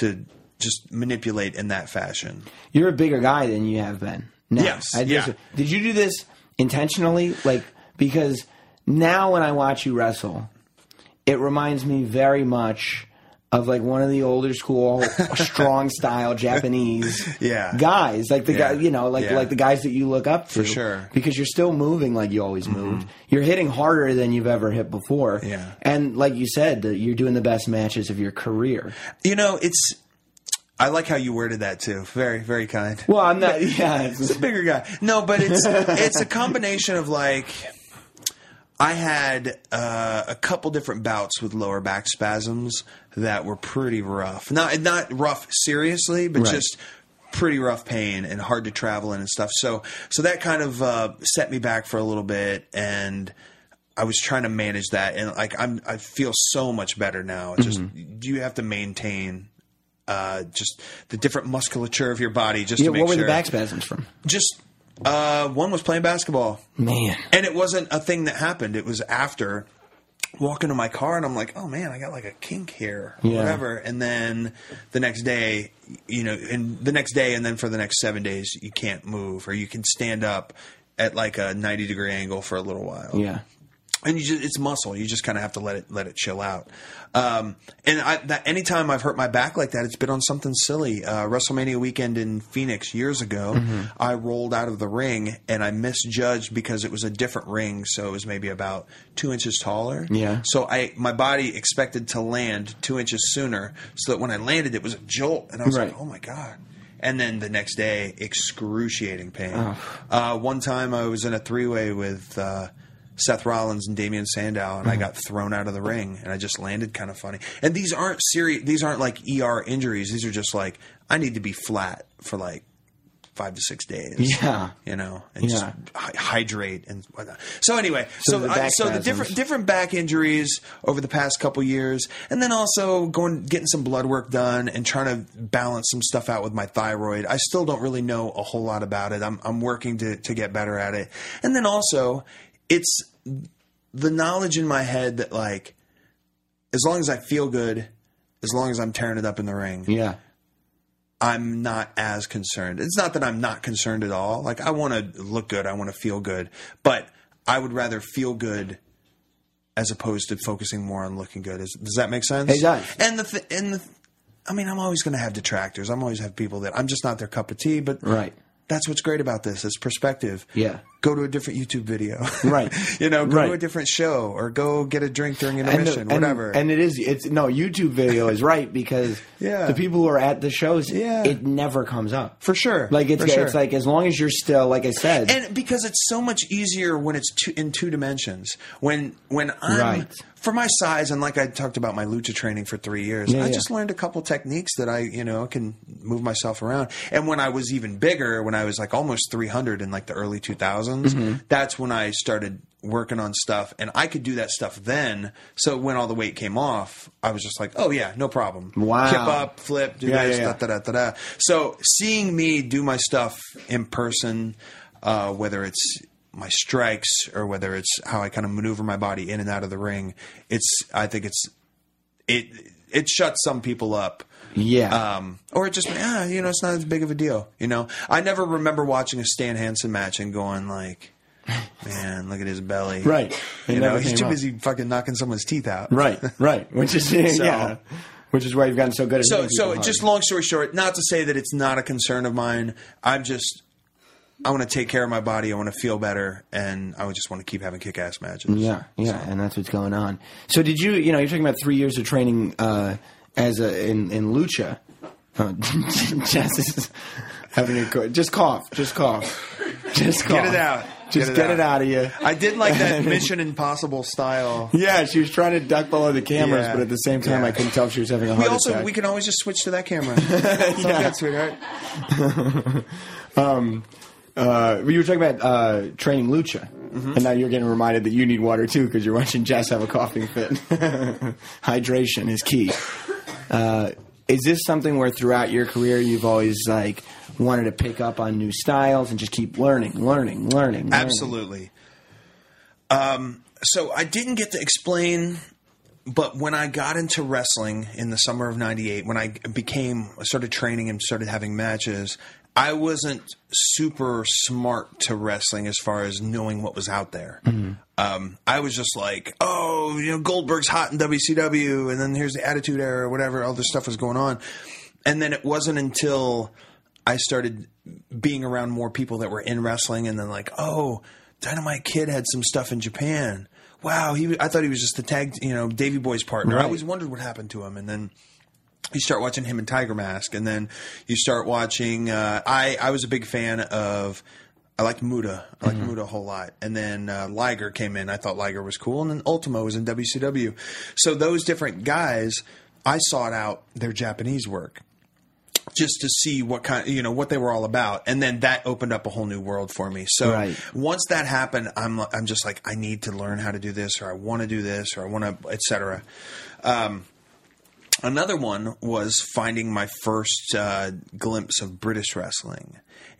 to just manipulate in that fashion You're a bigger guy than you have been. Now. Yes, I yeah. Did you do this intentionally? Like because now when I watch you wrestle, it reminds me very much of like one of the older school strong style Japanese Yeah. guys, like the guy, you know, like Yeah. like the guys that you look up to, For sure. Mm-hmm. because you're still moving like you always moved. You're hitting harder than you've ever hit before, Yeah. and like you said, that you're doing the best matches of your career. You know, it's. I like how you worded that too. Very, very kind. Well, I'm not, yeah, it's, It's a bigger guy. No, but it's it's a combination of like. I had uh, a couple different bouts with lower back spasms that were pretty rough. Not not rough seriously, but Right. just pretty rough pain and hard to travel in and stuff. So so that kind of uh, set me back for a little bit and. I was trying to manage that, and like I'm, I feel so much better now. It's Just do you have to maintain uh, just the different musculature of your body, just yeah, to make what were sure. the back spasms from? Just uh, one was playing basketball, Man, and it wasn't a thing that happened. It was after walking to my car, and I'm like, oh man, I got like a kink here, or Yeah. whatever. And then the next day, you know, and the next day, and then for the next seven days, you can't move, or you can stand up at like a 90 degree angle for a little while. yeah. And you just it's muscle. You just kind of have to let it let it chill out. Um, and I, that anytime I've hurt my back like that, it's been on something silly. Uh, WrestleMania weekend in Phoenix years ago, Mm-hmm. I rolled out of the ring and I misjudged because it was a different ring, so it was maybe about two inches taller. Yeah. So I my body expected to land two inches sooner, so that when I landed, it was a jolt, and I was Right. like, oh my god. And then the next day, excruciating pain. Uh, one time I was in a three way with uh, Seth Rollins and Damien Sandow, and I got thrown out of the ring, and I just landed kind of funny. And these aren't serious; these aren't like ER injuries. These are just like I need to be flat for like five to six days. Yeah. you know, and just Yeah. hy- hydrate and whatnot. So anyway, So so the I, so the different different back injuries over the past couple years, and then also going getting some blood work done and trying to balance some stuff out with my thyroid. I still don't really know a whole lot about it. I'm I'm working to to get better at it, and then also it's the knowledge in my head that like as long as I feel good, as long as I'm tearing it up in the ring, Yeah. I'm not as concerned. It's not that I'm not concerned at all. Like I want to look good, I want to feel good, but I would rather feel good as opposed to focusing more on looking good. Is, does that make sense? It does. And the th- and the, I mean, I'm always going to have detractors. I'm always have people that I'm just not their cup of tea. But Right. that's what's great about this. It's perspective. Yeah. Go to a different YouTube video. Right. you know, go Right. to a different show or go get a drink during And the- intermission, and, whatever. And it is. It's no YouTube video is right because Yeah. the people who are at the shows, Yeah. it never comes up for sure. Like it's sure. it's like as long as you're still like I said, and because it's so much easier when it's two, in two dimensions. When when I'm Right. for my size, and like I talked about my lucha training for three years, Yeah, I yeah. just learned a couple techniques that I you know can move myself around. And when I was even bigger, when I was like almost 300 in like the early 2000s, Mm-hmm. that's when I started working on stuff, and I could do that stuff then. So when all the weight came off, I was just like, oh yeah, no problem. Wow. Hip up, flip, do Yeah, this, yeah, yeah. da da da da. So seeing me do my stuff in person, uh, whether it's my strikes or whether it's how I kind of maneuver my body in and out of the ring, it's I think it's it it shuts some people up. Yeah, Um, or it just, yeah, you know, it's not as big of a deal. You know, I never remember watching a Stan Hansen match and going like, man, look at his belly. Right. It You know, he's too up. busy fucking knocking someone's teeth out. right, right. Which is yeah, which is why you've gotten so good at So, so just long story short, not to say that it's not a concern of mine. I'm just, I want to take care of my body. I want to feel better, and I would just want to keep having kick-ass matches. Yeah, yeah, and that's what's going on. So did you? You know, you're talking about three years of training uh, as a in in lucha. Uh, Jess is having a co- just cough, just cough, just cough. Get it out. Just get, it, out. of you. I did like that Mission Impossible style. Yeah, she was trying to duck below the cameras, Yeah. but at the same time, Yeah. I couldn't tell if she was having a We heart also attack. we can always just switch to that camera. It's Yeah. good, sweetheart. Uh, you were talking about uh, training lucha, Mm-hmm. and now you're getting reminded that you need water too because you're watching Jess have a coughing fit. Hydration is key. Uh, is this something where throughout your career you've always like wanted to pick up on new styles and just keep learning, learning, learning? learning? Absolutely. Um, so I didn't get to explain, but when I got into wrestling in the summer of '98, when I became, started training and started having matches. I wasn't super smart to wrestling as far as knowing what was out there. Um, I was just like, oh, you know, Goldberg's hot in WCW, and then here's the Attitude Era, or whatever. All this stuff was going on, and then it wasn't until I started being around more people that were in wrestling, and then like, oh, Dynamite Kid had some stuff in Japan. Wow, he I thought he was just the tag, you know, Davy Boy's partner. I always wondered what happened to him, and then you start watching him in Tiger Mask, and then you start watching. Uh, I I was a big fan of. I liked Muta. I liked Muta a whole lot. And then uh, Liger came in. I thought Liger was cool. And then Ultimo was in WCW. So those different guys, I sought out their Japanese work just to see what kind, you know, what they were all about, and then that opened up a whole new world for me. So Right. once that happened, I'm I'm just like, I need to learn how to do this, or I want to do this, or I want to, etc. Um, another one was finding my first uh, glimpse of British wrestling,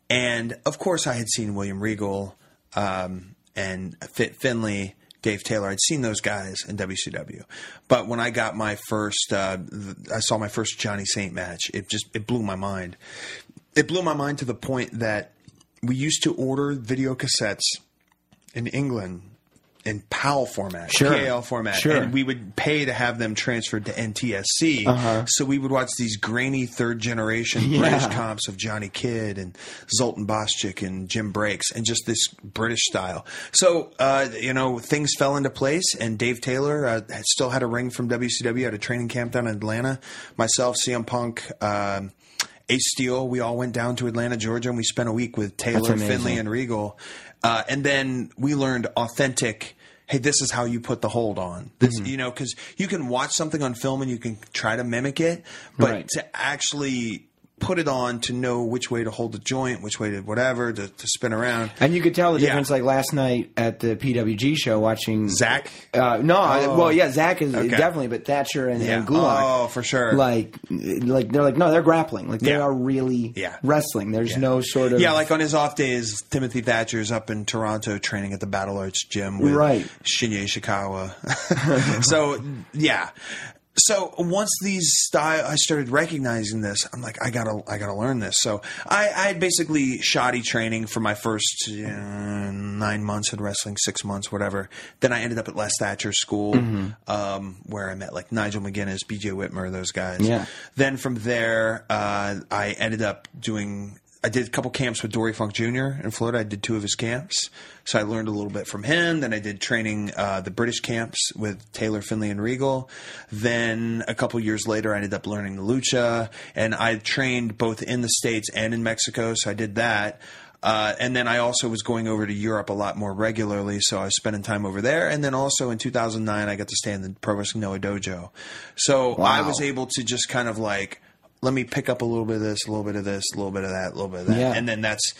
and of course, I had seen William Regal um, and Fit Finlay. Dave Taylor, I'd seen those guys in WCW, but when I got my first, uh, I saw my first Johnny Saint match. It just it blew my mind. It blew my mind to the point that we used to order video cassettes in England in PAL format, Sure. PAL format, Sure. and we would pay to have them transferred to NTSC. So we would watch these grainy third generation Uh-huh. Yeah. British comps of Johnny Kidd and Zoltan Boscik and Jim Breaks, and just this British style. So uh, you know things fell into place, and Dave Taylor uh, still had a ring from WCW at a training camp down in Atlanta. Myself, CM Punk. Um, Steel, we all went down to Atlanta, Georgia, and we spent a week with Taylor. Finlay, and Regal. Uh, and then we learned authentic. Hey, this is how you put the hold on. This, Mm-hmm. you know, because you can watch something on film and you can try to mimic it, but Right. to actually put it on to know which way to hold the joint, which way to whatever to, to spin around. And you could tell the Yeah. difference, like last night at the PWG show, watching Zach? Uh, no, Oh. well, yeah, Zach is Okay. definitely, but Thatcher and, Yeah. and Gulak, Oh, for sure. Like, like they're like, no, they're grappling. Like they Yeah. are really wrestling. There's no sort of Yeah, like on his off days, Timothy Thatcher's up in Toronto training at the Battle Arts gym with Right. Shinya Ishikawa. so yeah. So once these style, I started recognizing this. I'm like, I gotta, I gotta learn this. So I, I had basically shoddy training for my first uh, nine months in wrestling, six months, whatever. Then I ended up at Les Thatcher's school, um, where I met like Nigel McGuinness, B.J. Whitmer, those guys. Yeah. Then from there, uh, I ended up doing. I did a couple camps with Dory Funk Jr. in Florida. I did two of his camps, so I learned a little bit from him. Then I did training uh, the British camps with Taylor Finlay and Regal. Then a couple years later, I ended up learning the lucha, and I trained both in the states and in Mexico. So I did that. Uh, and then I also was going over to Europe a lot more regularly, so I was spending time over there. And then also in 2009, I got to stay in the Pro Wrestling Noah dojo. So I was able to just kind of like, let me pick up a little bit of this, a little bit of this, a little bit of that, a little bit of that. Yeah. And then that's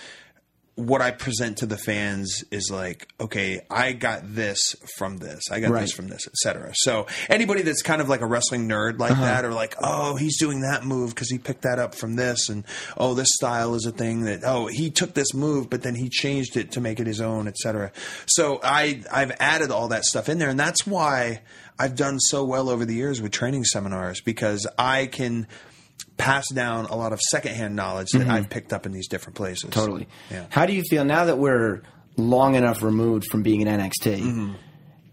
what I present to the fans is like, okay, I got this from this, I got Right. this from this, etc. So anybody that's kind of like a wrestling nerd like Uh-huh. that, or like, oh, he's doing that move because he picked that up from this, and oh, this style is a thing that oh, he took this move, but then he changed it to make it his own, etc. So I I've added all that stuff in there, and that's why I've done so well over the years with training seminars because I can pass down a lot of secondhand knowledge that I've picked up in these different places. Mm-hmm. Totally. Yeah. How do you feel now that we're long enough removed from being in NXT? Mm-hmm.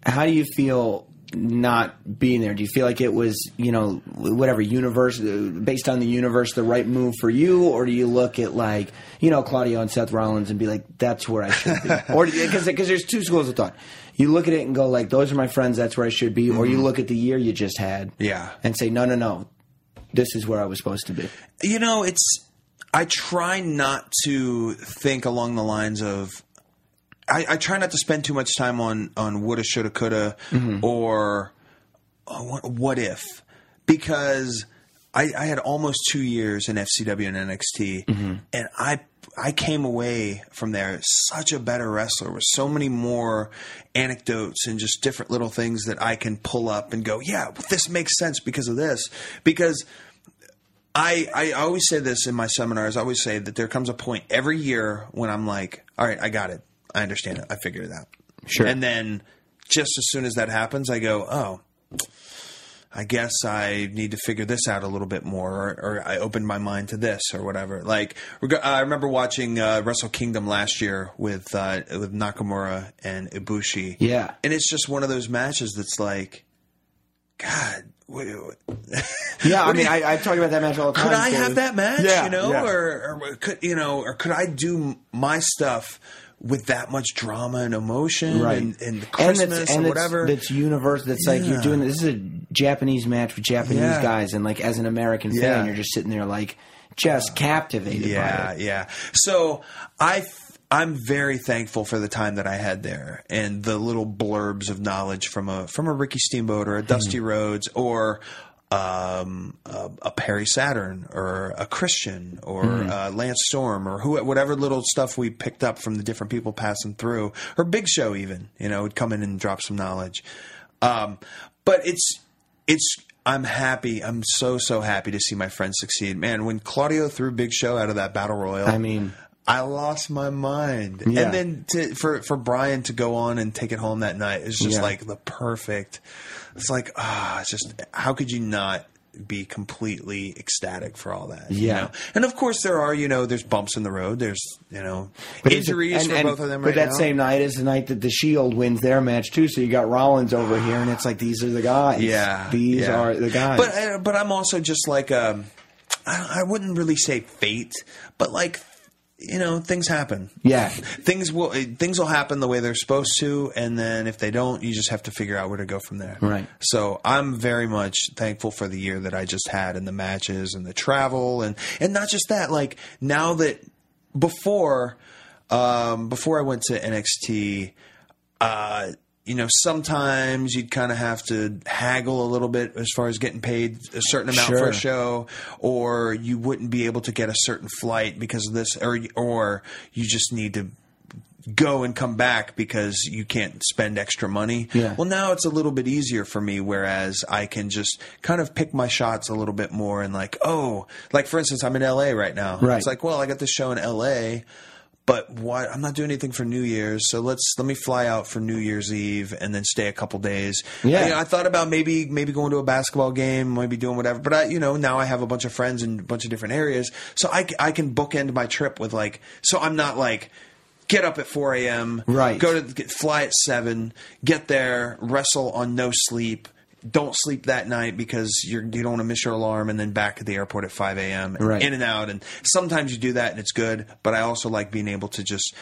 How do you feel not being there? Do you feel like it was, you know, whatever universe based on the universe, the right move for you, or do you look at like, you know, Claudio and Seth Rollins and be like, that's where I should be, or because because there's two schools of thought. You look at it and go like, those are my friends, that's where I should be, or you look at the year you just had, Mm-hmm. Yeah. and say, no, no, no, this is where I was supposed to be. You know, it's I try not to think along the lines of I, I try not to spend too much time on on woulda, shoulda, coulda, or uh, what, what if, because I, I had almost two years in FCW and NXT, and I I came away from there such a better wrestler with so many more anecdotes and just different little things that I can pull up and go, yeah, this makes sense because of this, because. I, I always say this in my seminars. I always say that there comes a point every year when I'm like, all right, I got it. I understand it. I figured it out. Sure. And then just as soon as that happens, I go, oh, I guess I need to figure this out a little bit more, or, or I opened my mind to this, or whatever. Like reg- I remember watching uh, Wrestle Kingdom last year with uh, with Nakamura and Ibushi. Yeah. and it's just one of those matches that's like, God, Yeah, I mean, you- I, I talk about that match all the time. could I so- have that match? Yeah, you know, yeah. or, or could you know, or could I do my stuff with that much drama and emotion right and, and Christmas and, that's- whatever? That's universe. That's like you're doing. This is a Japanese match with Japanese Yeah. guys, and like as an American Yeah. fan, you're just sitting there like just captivated yeah, by it. yeah. So I. I'm very thankful for the time that I had there and the little blurbs of knowledge from a from a Ricky Steamboat or a hmm. Dusty Rhodes or um, a, a Perry Saturn or a Christian or uh, Lance Storm or who whatever little stuff we picked up from the different people passing through or Big Show even you know would come in and drop some knowledge. Um, but it's it's I'm happy. I'm so so happy to see my friends succeed. Man, when Claudio threw Big Show out of that battle royal, I mean, I lost my mind. Yeah. And then to, for for Bryan to go on and take it home that night is just Yeah. like the perfect. It's like ah, it's just how could you not be completely ecstatic for all that. you Yeah. know? and of course there are you know there's bumps in the road. There's you know But injuries and- for and- both of them. But right that now. same night is the night that the Shield wins their match too. So you got Rollins over here, and it's like these are the guys. Yeah, these yeah. are the guys. But uh, but I'm also just like um, I, I wouldn't really say fate, but like you know things happen. Yeah. things will things will happen the way they're supposed to, and then if they don't, you just have to figure out where to go from there. Right. So I'm very much thankful for the year that I just had and the matches and the travel and and not just that. Like now that before um, before I went to NXT. Uh, you know, sometimes you'd kind of have to haggle a little bit as far as getting paid a certain amount for a show, or you wouldn't be able to get a certain flight because of this, or or you just need to go and come back because you can't spend extra money. Yeah. Well, now it's a little bit easier for me, whereas I can just kind of pick my shots a little bit more and like, oh, like for instance, I'm in LA right now. Right. It's like, well, I got this show in LA. But what I'm not doing anything for New Year's, so let's let me fly out for New Year's Eve and then stay a couple days. Yeah. Know, I thought about maybe maybe going to a basketball game, maybe doing whatever. But I, you know, now I have a bunch of friends in a bunch of different areas, so I I can bookend my trip with like, so I'm not like. Get up at 4 a.m. Right. Go to get, fly at seven. Get there. Wrestle on no sleep. Don't sleep that night because you're you don't want to miss your alarm, and then back at the airport at 5 a.m. Right. In and out, and sometimes you do that and it's good. But I also like being able to just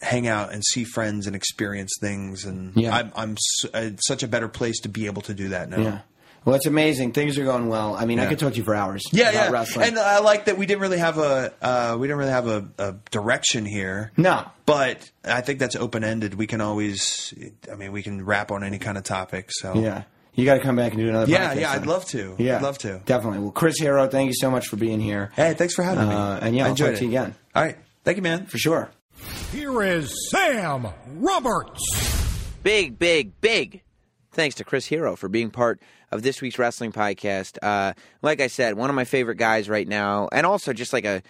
hang out and see friends and experience things. And Yeah. I'm, I'm s- uh, such a better place to be able to do that now. yeah. Well, it's amazing. Things are going well. I mean, I could talk to you for hours. Yeah, about yeah, Wrestling. and I like that we didn't really have a uh, we didn't really have a, a direction here. No. but I think that's open ended. We can always, I mean, we can wrap on any kind of topic. So yeah, you got to come back and do another. yeah, podcast yeah. then. I'd love to. Yeah, I'd love to. Definitely. Well, Chris Hero, thank you so much for being here. Hey, thanks for having me. Uh, and yeah, I I'll enjoyed talk to it. you again. All right, thank you, man. For sure. Here is Sam Roberts. big, big, big thanks to Chris Hero for being part of this week's wrestling podcast. Uh, like I said, one of my favorite guys right now, and also just like a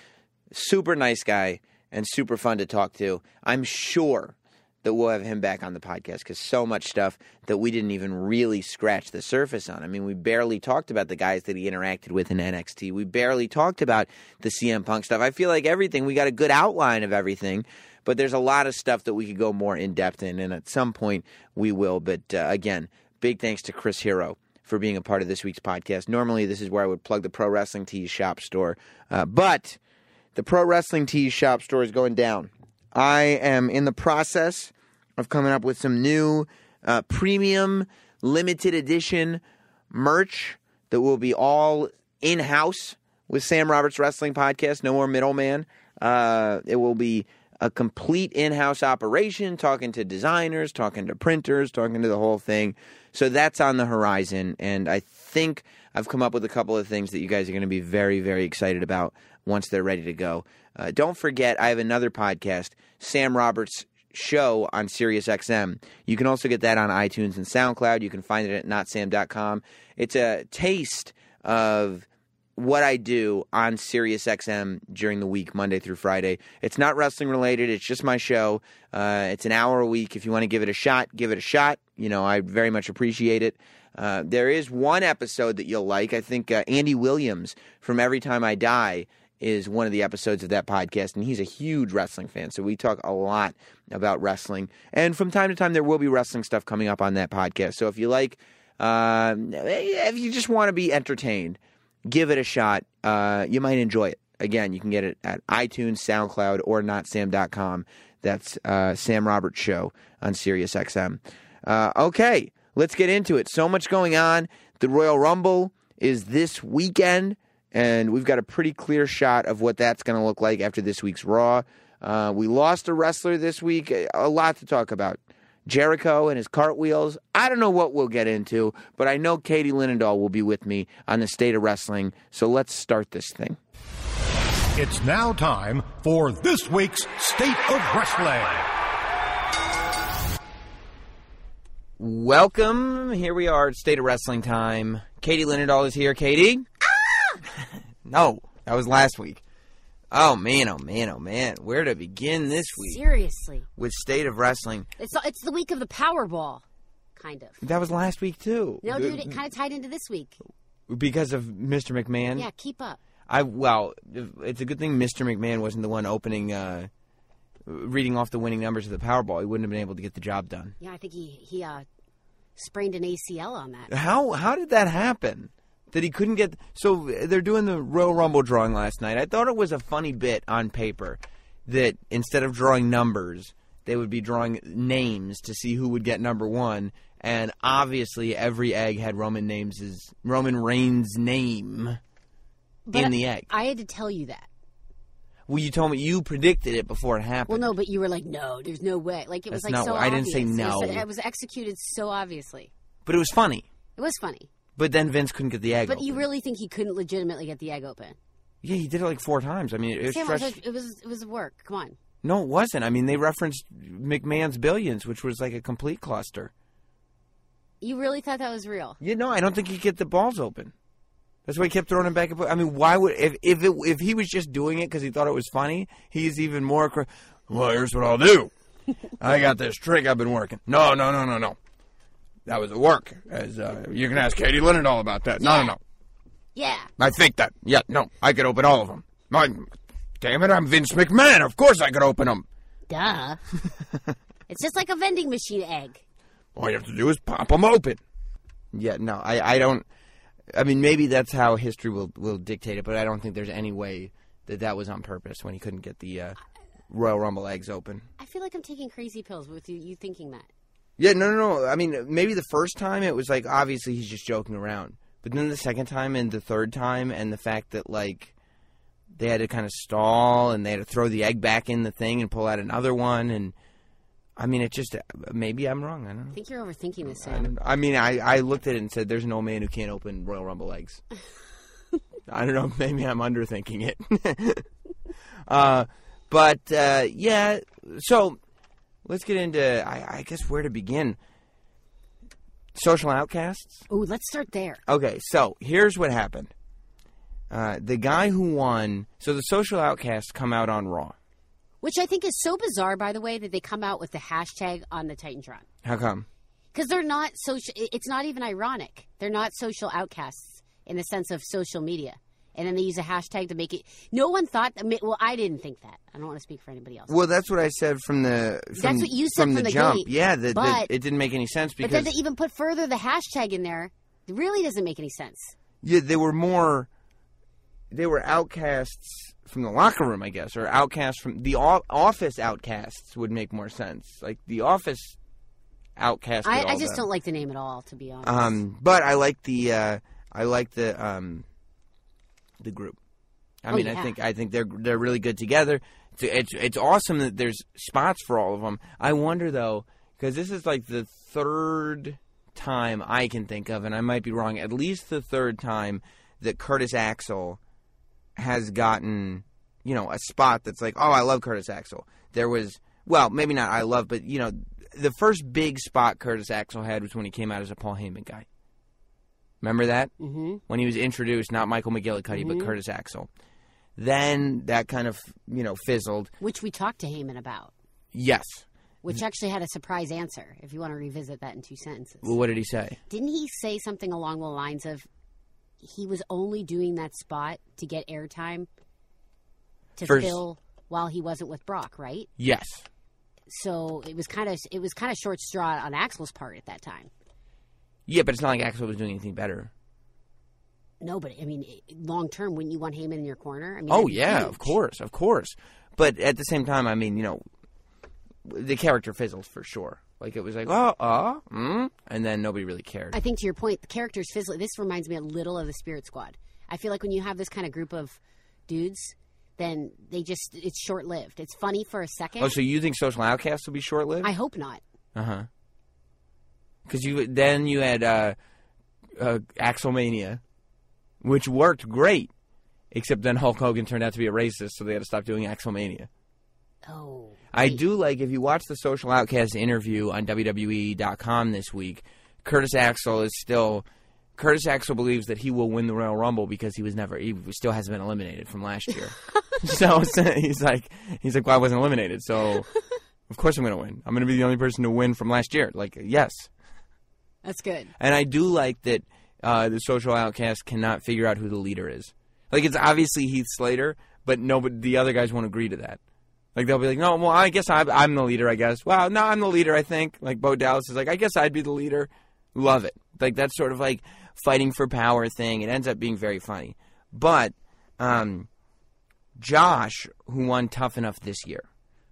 super nice guy and super fun to talk to. I'm sure that we'll have him back on the podcast because so much stuff that we didn't even really scratch the surface on. I mean, we barely talked about the guys that he interacted with in NXT. We barely talked about the CM Punk stuff. I feel like everything, we got a good outline of everything, but there's a lot of stuff that we could go more in depth in, and at some point we will. But uh, again, big thanks to Chris Hero for being a part of this week's podcast. Normally, this is where I would plug the Pro Wrestling Tees shop store, uh, but the Pro Wrestling Tees shop store is going down. I am in the process of coming up with some new uh, premium limited edition merch that will be all in house with Sam Roberts Wrestling Podcast. No more middleman. Uh, it will be a complete in house operation, talking to designers, talking to printers, talking to the whole thing. So that's on the horizon. And I think I've come up with a couple of things that you guys are going to be very, very excited about once they're ready to go. Uh, don't forget, I have another podcast, Sam Roberts Show on SiriusXM. You can also get that on iTunes and SoundCloud. You can find it at notsam.com. It's a taste of what I do on SiriusXM during the week, Monday through Friday. It's not wrestling related. It's just my show. Uh, it's an hour a week. If you want to give it a shot, give it a shot. You know, I very much appreciate it. Uh, there is one episode that you'll like. I think uh, Andy Williams from Every Time I Die is one of the episodes of that podcast, and he's a huge wrestling fan. So we talk a lot about wrestling, and from time to time there will be wrestling stuff coming up on that podcast. So if you like, uh, if you just want to be entertained, give it a shot. Uh, you might enjoy it. Again, you can get it at iTunes, SoundCloud, or notsam.com. That's uh, Sam Roberts Show on SiriusXM. Uh, okay, let's get into it. So much going on. The Royal Rumble is this weekend, and we've got a pretty clear shot of what that's going to look like after this week's Raw. Uh, we lost a wrestler this week. A lot to talk about. Jericho and his cartwheels. I don't know what we'll get into, but I know Katie Linendoll will be with me on the state of wrestling. So let's start this thing. It's now time for this week's State of Wrestling. Welcome. Here we are at State of Wrestling time. Katie Linendoll is here. Katie? No, that was last week. Oh man, oh man, oh man. Where to begin this week Seriously, with State of Wrestling? it's it's the week of the Powerball, kind of. That was last week too. No, dude, it kind of tied into this week. because of Mr. McMahon. Yeah, keep up. I well, it's a good thing Mr. McMahon wasn't the one opening, uh, reading off the winning numbers of the Powerball. He wouldn't have been able to get the job done. Yeah, I think he he uh, sprained an ACL on that. How how did that happen? That he couldn't get. So they're doing the Royal Rumble drawing last night. I thought it was a funny bit on paper that instead of drawing numbers, they would be drawing names to see who would get number one. And obviously, every egg had Roman names Roman Reigns' name But in the egg. I had to tell you that. well, you told me you predicted it before it happened. Well, no, but you were like, no, there's no way. Like it was That's like so I didn't say obvious. It was- no. It was, executed so obviously. but it was funny. It was funny. But then Vince couldn't get the egg. Open. But you really think he couldn't legitimately get the egg open? Yeah, he did it like four times. I mean, it was Sam, it was, stretched. it was it was work. Come on. No, it wasn't. I mean, they referenced McMahon's billions, which was like a complete cluster. You really thought that was real? You know, I don't think he could get the balls open. That's why he kept throwing him back and forth. I mean, why would if if it, if he was just doing it because he thought it was funny? He's even more. Well, here's what I'll do. I got this trick I've been working. No, no, no, no, no. That was a work. As uh, you can ask Katie Lennon all about that. No, no, no. Yeah. I think that. Yeah, no, I could open all of them. My, damn it, I'm Vince McMahon. Of course I could open them. Duh. it's just like a vending machine egg. All you have to do is pop them open. Yeah, no, I, I don't. I mean, maybe that's how history will will dictate it, but I don't think there's any way that that was on purpose when he couldn't get the uh, Royal Rumble eggs open. I feel like I'm taking crazy pills with you, you thinking that. Yeah, no, no, no. I mean, maybe the first time it was like obviously he's just joking around, but then the second time and the third time, and the fact that like they had to kind of stall and they had to throw the egg back in the thing and pull out another one, and I mean, it just maybe I'm wrong. I don't know. I think you're overthinking this, I, Sam. don't. I mean, I, I looked at it and said, "There's no man who can't open Royal Rumble eggs." I don't know. Maybe I'm underthinking it. uh, but uh, yeah. So let's get into. I, I guess where to begin. Social outcasts. Oh, let's start there. Okay, so here's what happened. Uh, the guy who won. So the social outcasts come out on Raw. Which I think is so bizarre, by the way, that they come out with the hashtag on the Titantron. How come? Because they're not social. It's not even ironic. They're not social outcasts in the sense of social media. And then they use a hashtag to make it. No one thought. Well, I didn't think that. I don't want to speak for anybody else. Well, that's what I said from the. From, That's what you said from from the, the jump. gate, yeah, that, that but- it didn't make any sense but because then to even put further the hashtag in there, it really doesn't make any sense. Yeah, they were more. They were outcasts from the locker room, I guess, or outcasts from the office. Outcasts would make more sense. Like the office outcast. I, I just don't like the name at all, to be honest. Um, but I like the. Uh, I like the um, the group. I Oh, mean, I think I think they're they're really good together. It's, it's it's awesome that there's spots for all of them. I wonder though, because this is like the third time I can think of, and I might be wrong. At least the third time that Curtis Axel has gotten, you know, a spot that's like, oh, I love Curtis Axel. There was, well, maybe not I love, but you know, the first big spot Curtis Axel had was when he came out as a Paul Heyman guy. Remember that? Mm-hmm. When he was introduced, not Michael McGillicutty, but Curtis Axel. Then that kind of, you know, fizzled. which we talked to Heyman about, Yes. which actually had a surprise answer. If you want to revisit that in two sentences, Well, what did he say? didn't he say something along the lines of he was only doing that spot to get airtime to First- fill while he wasn't with Brock, right? Yes. So it was kind of it was kind of short straw on Axel's part at that time. Yeah, but it's not like Axel was doing anything better. No, but I mean, long term, wouldn't you want Heyman in your corner? I mean, Oh yeah, huge. of course, of course. But at the same time, I mean, you know, the character fizzles for sure. Like it was like, oh, uh, mm, and then nobody really cared. I think to your point, the characters fizzle. This reminds me a little of the Spirit Squad. I feel like when you have this kind of group of dudes, then they just it's short lived. It's funny for a second. oh, so you think Social Outcasts will be short lived? I hope not. Uh huh. Because you then you had uh, uh, Axelmania, which worked great, except then Hulk Hogan turned out to be a racist, so they had to stop doing Axelmania. Oh, I do like if you watch the Social Outcast interview on WWE.com this week. Curtis Axel is still. Curtis Axel believes that he will win the Royal Rumble because he was never, he still hasn't been eliminated from last year. so, so he's like, he's like, well, I wasn't eliminated, so of course I'm going to win. I'm going to be the only person to win from last year. Like, yes, that's good. and I do like that uh, the social outcast cannot figure out who the leader is. Like it's obviously Heath Slater, but no, but the other guys won't agree to that. Like they'll be like, no, well, I guess I'm, I'm the leader. I guess. Well, no, I'm the leader. I think. Like Bo Dallas is like, I guess I'd be the leader. Love it. Like that's sort of like fighting for power thing. It ends up being very funny. But um, Josh, who won Tough Enough this year,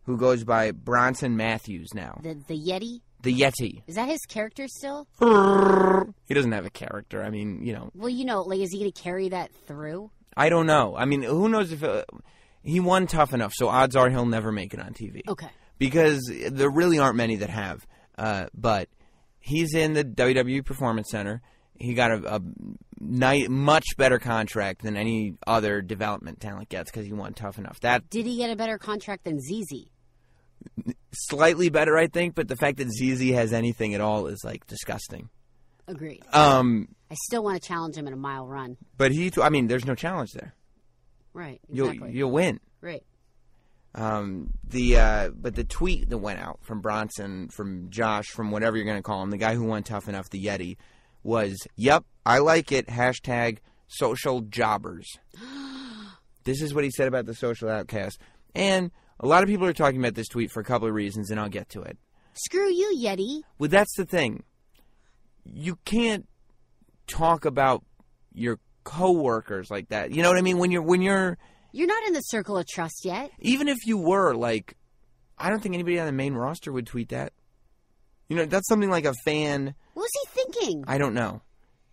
who goes by Bronson Matthews now, The the Yeti the Yeti. is that his character still? He doesn't have a character. I mean, you know, Well, you know, like is he going to carry that through? I don't know. I mean, who knows if uh, he won Tough Enough? So odds are he'll never make it on TV. Okay. because there really aren't many that have. Uh, but he's in the WWE Performance Center. He got a, a night, much better contract than any other development talent gets because he won Tough Enough. That Did he get a better contract than ZZ? Slightly better, I think. But the fact that ZZ has anything at all is like disgusting. Agreed. Um, I still want to challenge him in a mile run. but he, I mean, there's no challenge there. Right. You'll Exactly. you'll win. right. Um, the uh, but the tweet that went out from Bronson, from Josh, from whatever you're going to call him, the guy who won Tough Enough, the Yeti, was, "Yep, I like it." Hashtag social jobbers. this is what he said about the social outcast, and a lot of people are talking about this tweet for a couple of reasons, and I'll get to it. Screw you, Yeti. Well, that's the thing. You can't talk about your coworkers like that. You know what I mean? When you're when you're You're not in the circle of trust yet. even if you were like I don't think anybody on the main roster would tweet that. You know, that's something like a fan. What was he thinking? I don't know.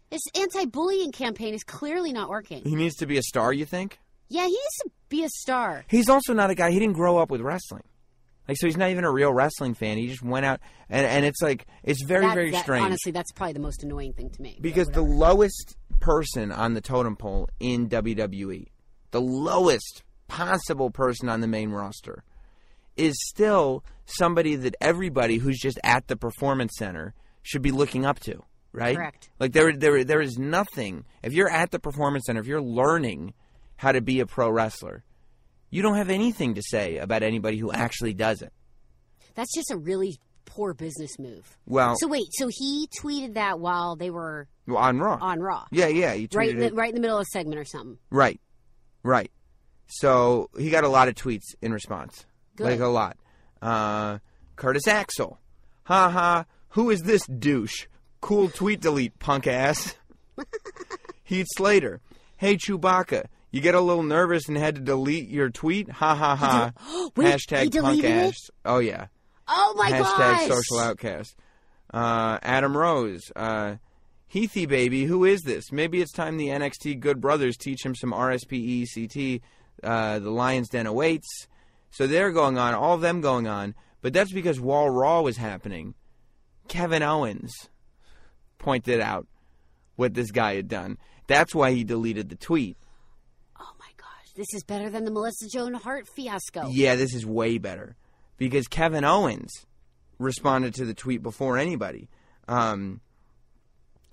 This anti-bullying campaign is clearly not working. He needs to be a star, you think? Yeah, he needs to be a star. He's also not a guy. He didn't grow up with wrestling. Like, so he's not even a real wrestling fan. He just went out, and, and it's like, it's very, That- very that- strange. Honestly, that's probably the most annoying thing to me. because the lowest person on the totem pole in WWE, the lowest possible person on the main roster, is still somebody that everybody who's just at the performance center should be looking up to, right? Correct. Like there, there, there is nothing. If you're at the performance center, if you're learning how to be a pro wrestler, you don't have anything to say about anybody who actually does it. That's just a really poor business move. Well, So wait, so he tweeted that while they were on Raw. on Raw, yeah, yeah. You right? In the, right in the middle of a segment or something. Right. Right. So he got a lot of tweets in response. Good. Like a lot. Uh, Curtis Axel. Ha ha. Who is this douche? Cool tweet delete, punk ass. Heath Slater. Hey Chewbacca. You get a little nervous and had to delete your tweet? Ha ha ha. Wait, Hashtag punk ass. Oh yeah. Oh my Hashtag gosh! social outcast. Uh, Adam Rose. Uh, Heathy baby, who is this? Maybe it's time the NXT Good Brothers teach him some RSPECT. Uh, the Lions Den awaits. So they're going on, all of them going on. But that's because while Raw was happening, Kevin Owens pointed out what this guy had done. That's why he deleted the tweet. This is better than the Melissa Joan Hart fiasco. Yeah, this is way better because Kevin Owens responded to the tweet before anybody. Um,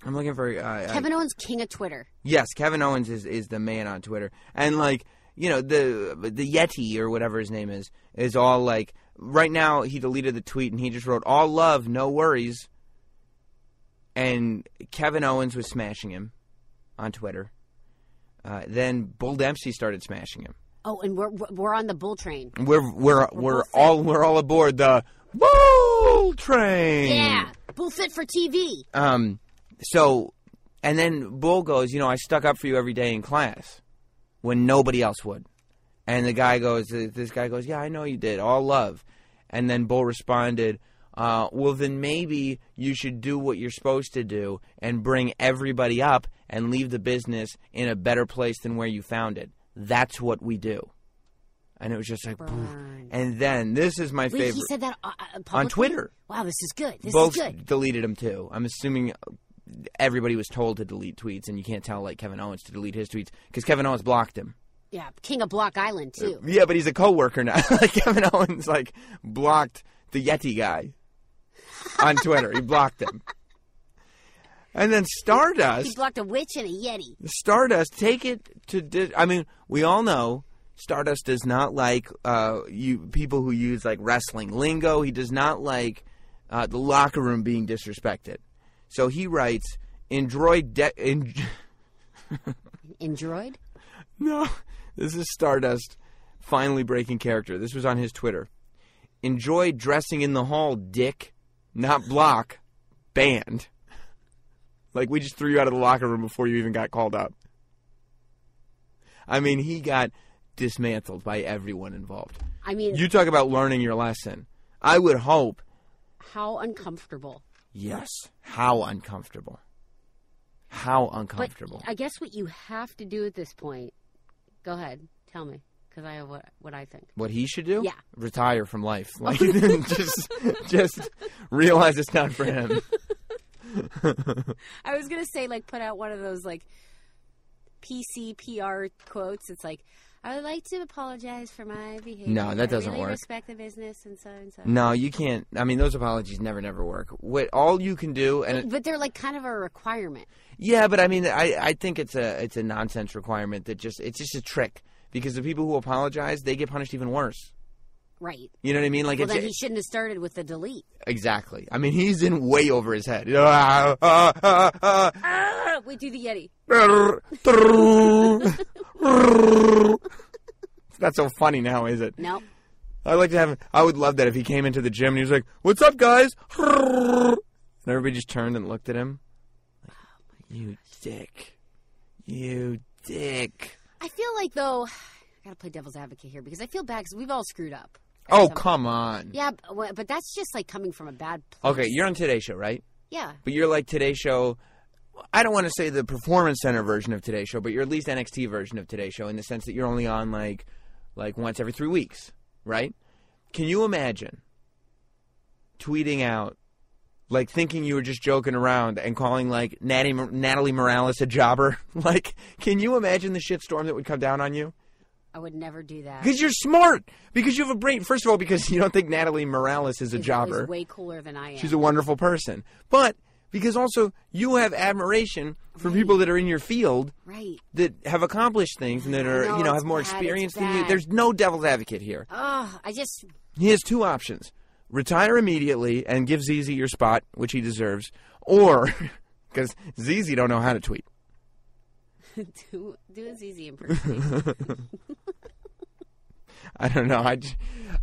I'm looking for uh, Kevin Owens, king of Twitter. Yes, Kevin Owens is, is the man on Twitter, and like you know the the Yeti or whatever his name is is all like right now he deleted the tweet and he just wrote all love, no worries, and Kevin Owens was smashing him on Twitter. Uh, then Bull Dempsey started smashing him. Oh, and we're we're on the bull train. We're we're we're both all we're all aboard the Bull Train. Yeah, bull fit for TV. Um, so, and then Bull goes, you know, I stuck up for you every day in class when nobody else would. And the guy goes, this guy goes, yeah, I know you did, all love. And then Bull responded, uh, well, then maybe you should do what you're supposed to do and bring everybody up and leave the business in a better place than where you found it. That's what we do. And it was just like. Burn. and then this is my Wait, favorite. he said that uh, uh, publicly? Twitter. Wow, this is good. This both is good. deleted him too. I'm assuming everybody was told to delete tweets, and you can't tell like Kevin Owens to delete his tweets because Kevin Owens blocked him. Yeah, king of Block Island too. Yeah, but he's a coworker now. like Kevin Owens like blocked the Yeti guy on Twitter. he blocked him. And then Stardust. He blocked a witch and a yeti. Stardust, take it to. Di- I mean, we all know Stardust does not like uh, you people who use like wrestling lingo. He does not like uh, the locker room being disrespected. So he writes Android de- en- Android? No, this is Stardust finally breaking character. This was on his Twitter. Enjoy dressing in the hall, dick, not block, banned. Like we just threw you out of the locker room before you even got called up. I mean, he got dismantled by everyone involved. I mean, You talk about learning your lesson. I would hope, how uncomfortable. yes, how uncomfortable. How But uncomfortable. I guess what you have to do at this point. Go ahead, tell me, because I have what what I think. what he should do? Yeah. Retire from life. Like just just realize it's not for him. I was gonna say like put out one of those like PC PR quotes. It's like I would like to apologize for my behavior. No, that doesn't I really work. Respect the business and so and so. No, you can't. I mean, those apologies never, never work. What all you can do, and But they're like kind of a requirement. yeah, but I mean, I, I think it's a it's a nonsense requirement that just it's just a trick because the people who apologize they get punished even worse. Right. You know what I mean? Like Well, it's then he shouldn't have started with the delete. exactly. I mean, he's in way over his head. Ah, ah, ah, ah. Wait, do the Yeti. That's so funny now, is it? No. I like to have. I would love that if he came into the gym and he was like, "What's up, guys?" And everybody just turned and looked at him. Like, you dick. You dick. I feel like though, I gotta play devil's advocate here because I feel bad because we've all screwed up. Oh some- come on. Yeah, but, but that's just like coming from a bad place. Okay, you're on Today Show, right? Yeah. But you're like Today Show. I don't want to say the Performance Center version of Today Show, but you're at least NXT version of Today Show in the sense that you're only on like, like once every three weeks, right? Can you imagine tweeting out, like thinking you were just joking around and calling like Natty, Natalie Morales a jobber? like, can you imagine the shitstorm that would come down on you? I would never do that. Because you're smart. Because you have a brain. First of all, because you don't think Natalie Morales is a Is- jobber. way cooler than I am. She's a wonderful person. But because also you have admiration for people that are in your field right. that have accomplished things and that are, you know, have more bad, experience than you. There's no devil's advocate here. Oh, I just He has two options. Retire immediately and give ZZ your spot, which he deserves, or because ZZ don't know how to tweet. do do a ZZ impersonation. I don't know. I,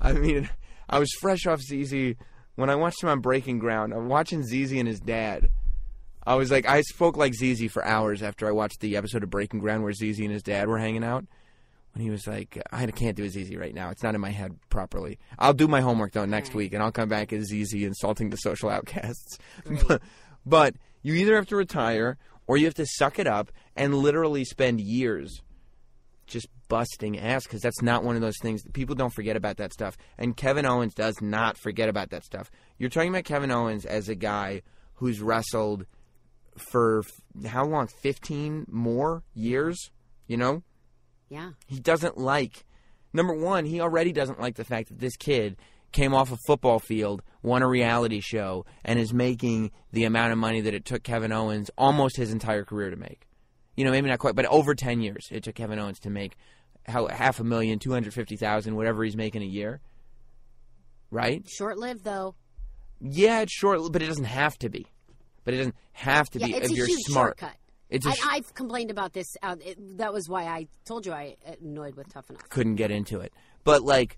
I mean, I was fresh off ZZ when I watched him on Breaking Ground. I'm watching ZZ and his dad. I was like, I spoke like ZZ for hours after I watched the episode of Breaking Ground where ZZ and his dad were hanging out. When he was like, I can't do a ZZ right now. It's not in my head properly. I'll do my homework though next Right. week, and I'll come back as ZZ insulting the social outcasts. but, but you either have to retire or you have to suck it up and literally spend years just busting ass because that's not one of those things people don't forget about that stuff and kevin owens does not forget about that stuff you're talking about kevin owens as a guy who's wrestled for f- how long 15 more years you know yeah. he doesn't like number one he already doesn't like the fact that this kid came off a football field won a reality show and is making the amount of money that it took kevin owens almost his entire career to make you know maybe not quite but over 10 years it took kevin owens to make how half a million 250000 whatever he's making a year right Short lived though. yeah it's short but it doesn't have to be but it doesn't have to Yeah, be if you're smart shortcut. It's I, sh- I've complained about this. Uh, it, that was why I told you I annoyed with Tough Enough. couldn't get into it. But like,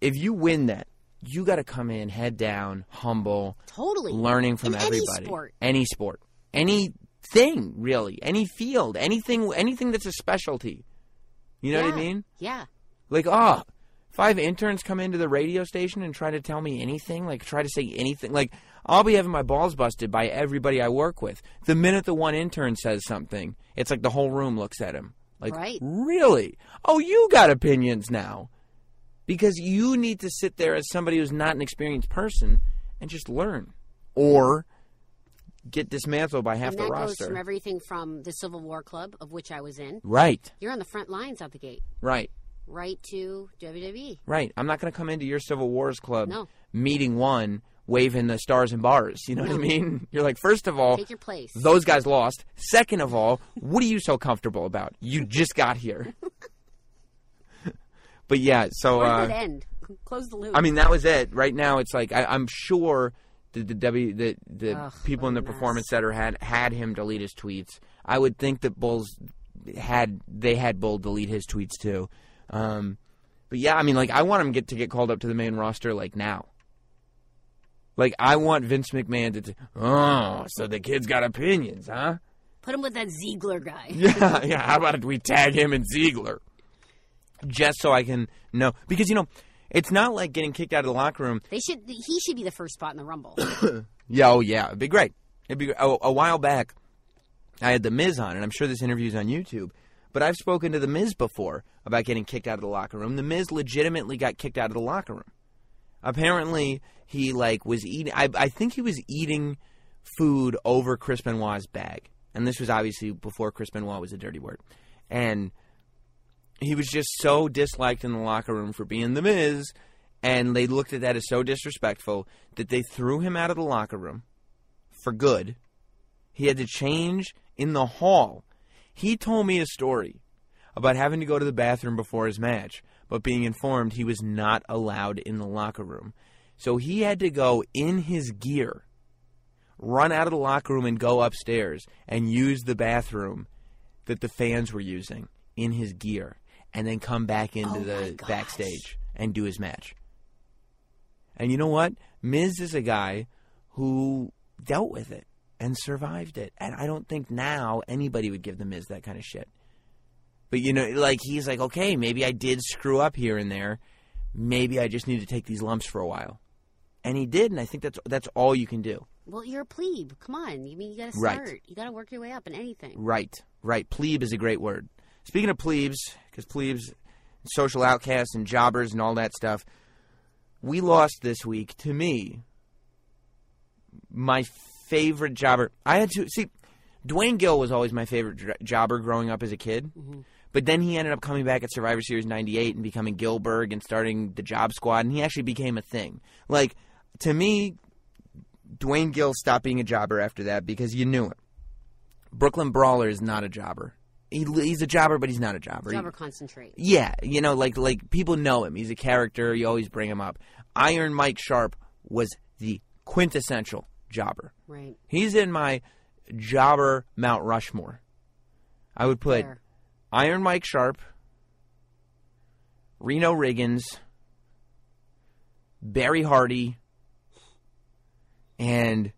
if you win that, you got to come in head down, humble, Totally. learning from In any everybody. sport. any sport, anything really, any field, anything, anything that's a specialty. You know what I mean? Yeah. Like, ah, five interns come into the radio station and try to tell me anything, like try to say anything, like. I'll be having my balls busted by everybody I work with. The minute the one intern says something, it's like the whole room looks at him. Like, Right. really? Oh, you got opinions now. Because you need to sit there as somebody who's not an experienced person and just learn. Or get dismantled by half and the that roster. goes from everything from the Civil War Club, of which I was in. right, You're on the front lines out the gate, right, right to. WWE. right. I'm not going to come into your Civil Wars Club No. meeting one waving the stars and bars. You know what I mean? You're like, first of all, Take your place. those guys lost. Second of all, what are you so comfortable about? You just got here. but yeah, so Where uh, did it end? Close the loop. I mean, that was it. Right now, it's like I, I'm sure the the W the the Ugh, people in the mess. performance center had had him delete his tweets. I would think that Bulls had they had Bull delete his tweets too. Um, but yeah, I mean, like I want him get to get called up to the main roster like now. Like I want Vince McMahon to. T- oh, so the kid's got opinions, huh? Put him with that Ziggler guy. Yeah, yeah. How about if we tag him and Ziggler? Just so I can know. Because, you know, it's not like getting kicked out of the locker room. They should. He should be the first spot in the Rumble. Yeah, oh, yeah. It'd be great. It'd be oh, A while back, I had The Miz on, and I'm sure this interview's on YouTube. But I've spoken to The Miz before about getting kicked out of the locker room. The Miz legitimately got kicked out of the locker room. Apparently, he, like, was eating. I, I think he was eating food over Chris Benoit's bag. And this was obviously before Chris Benoit was a dirty word. And he was just so disliked in the locker room for being the Miz, and they looked at that as so disrespectful that they threw him out of the locker room for good. He had to change in the hall. He told me a story about having to go to the bathroom before his match, but being informed he was not allowed in the locker room. So he had to go in his gear, run out of the locker room and go upstairs and use the bathroom that the fans were using in his gear and then come back into Oh the gosh. backstage and do his match. And you know what? Miz is a guy who dealt with it and survived it. And I don't think now anybody would give the Miz that kind of shit. But you know, like he's like, okay, maybe I did screw up here and there. Maybe I just need to take these lumps for a while. And he did, and I think that's that's all you can do. well, you're a plebe. Come on. You mean you got to Right. start? You got to work your way up in anything. Right, right. Plebe is a great word. Speaking of plebes, because plebes, social outcasts, and jobbers, and all that stuff, we lost this week. To me, my favorite jobber. I had to see. Duane Gill was always my favorite dr- jobber growing up as a kid. Mm-hmm. But then he ended up coming back at Survivor Series 98 and becoming Gilbert and starting the Job Squad, and he actually became a thing. Like, to me, Duane Gill stopped being a jobber after that because you knew it. Brooklyn Brawler is not a jobber. He, he's a jobber, but he's not a jobber. He- Jobber concentrate. yeah, you know, like like people know him. He's a character. You always bring him up. Iron Mike Sharpe was the quintessential jobber. Right. He's in my jobber Mount Rushmore. I would put There. Iron Mike Sharpe, Reno Riggins, Barry Hardy, and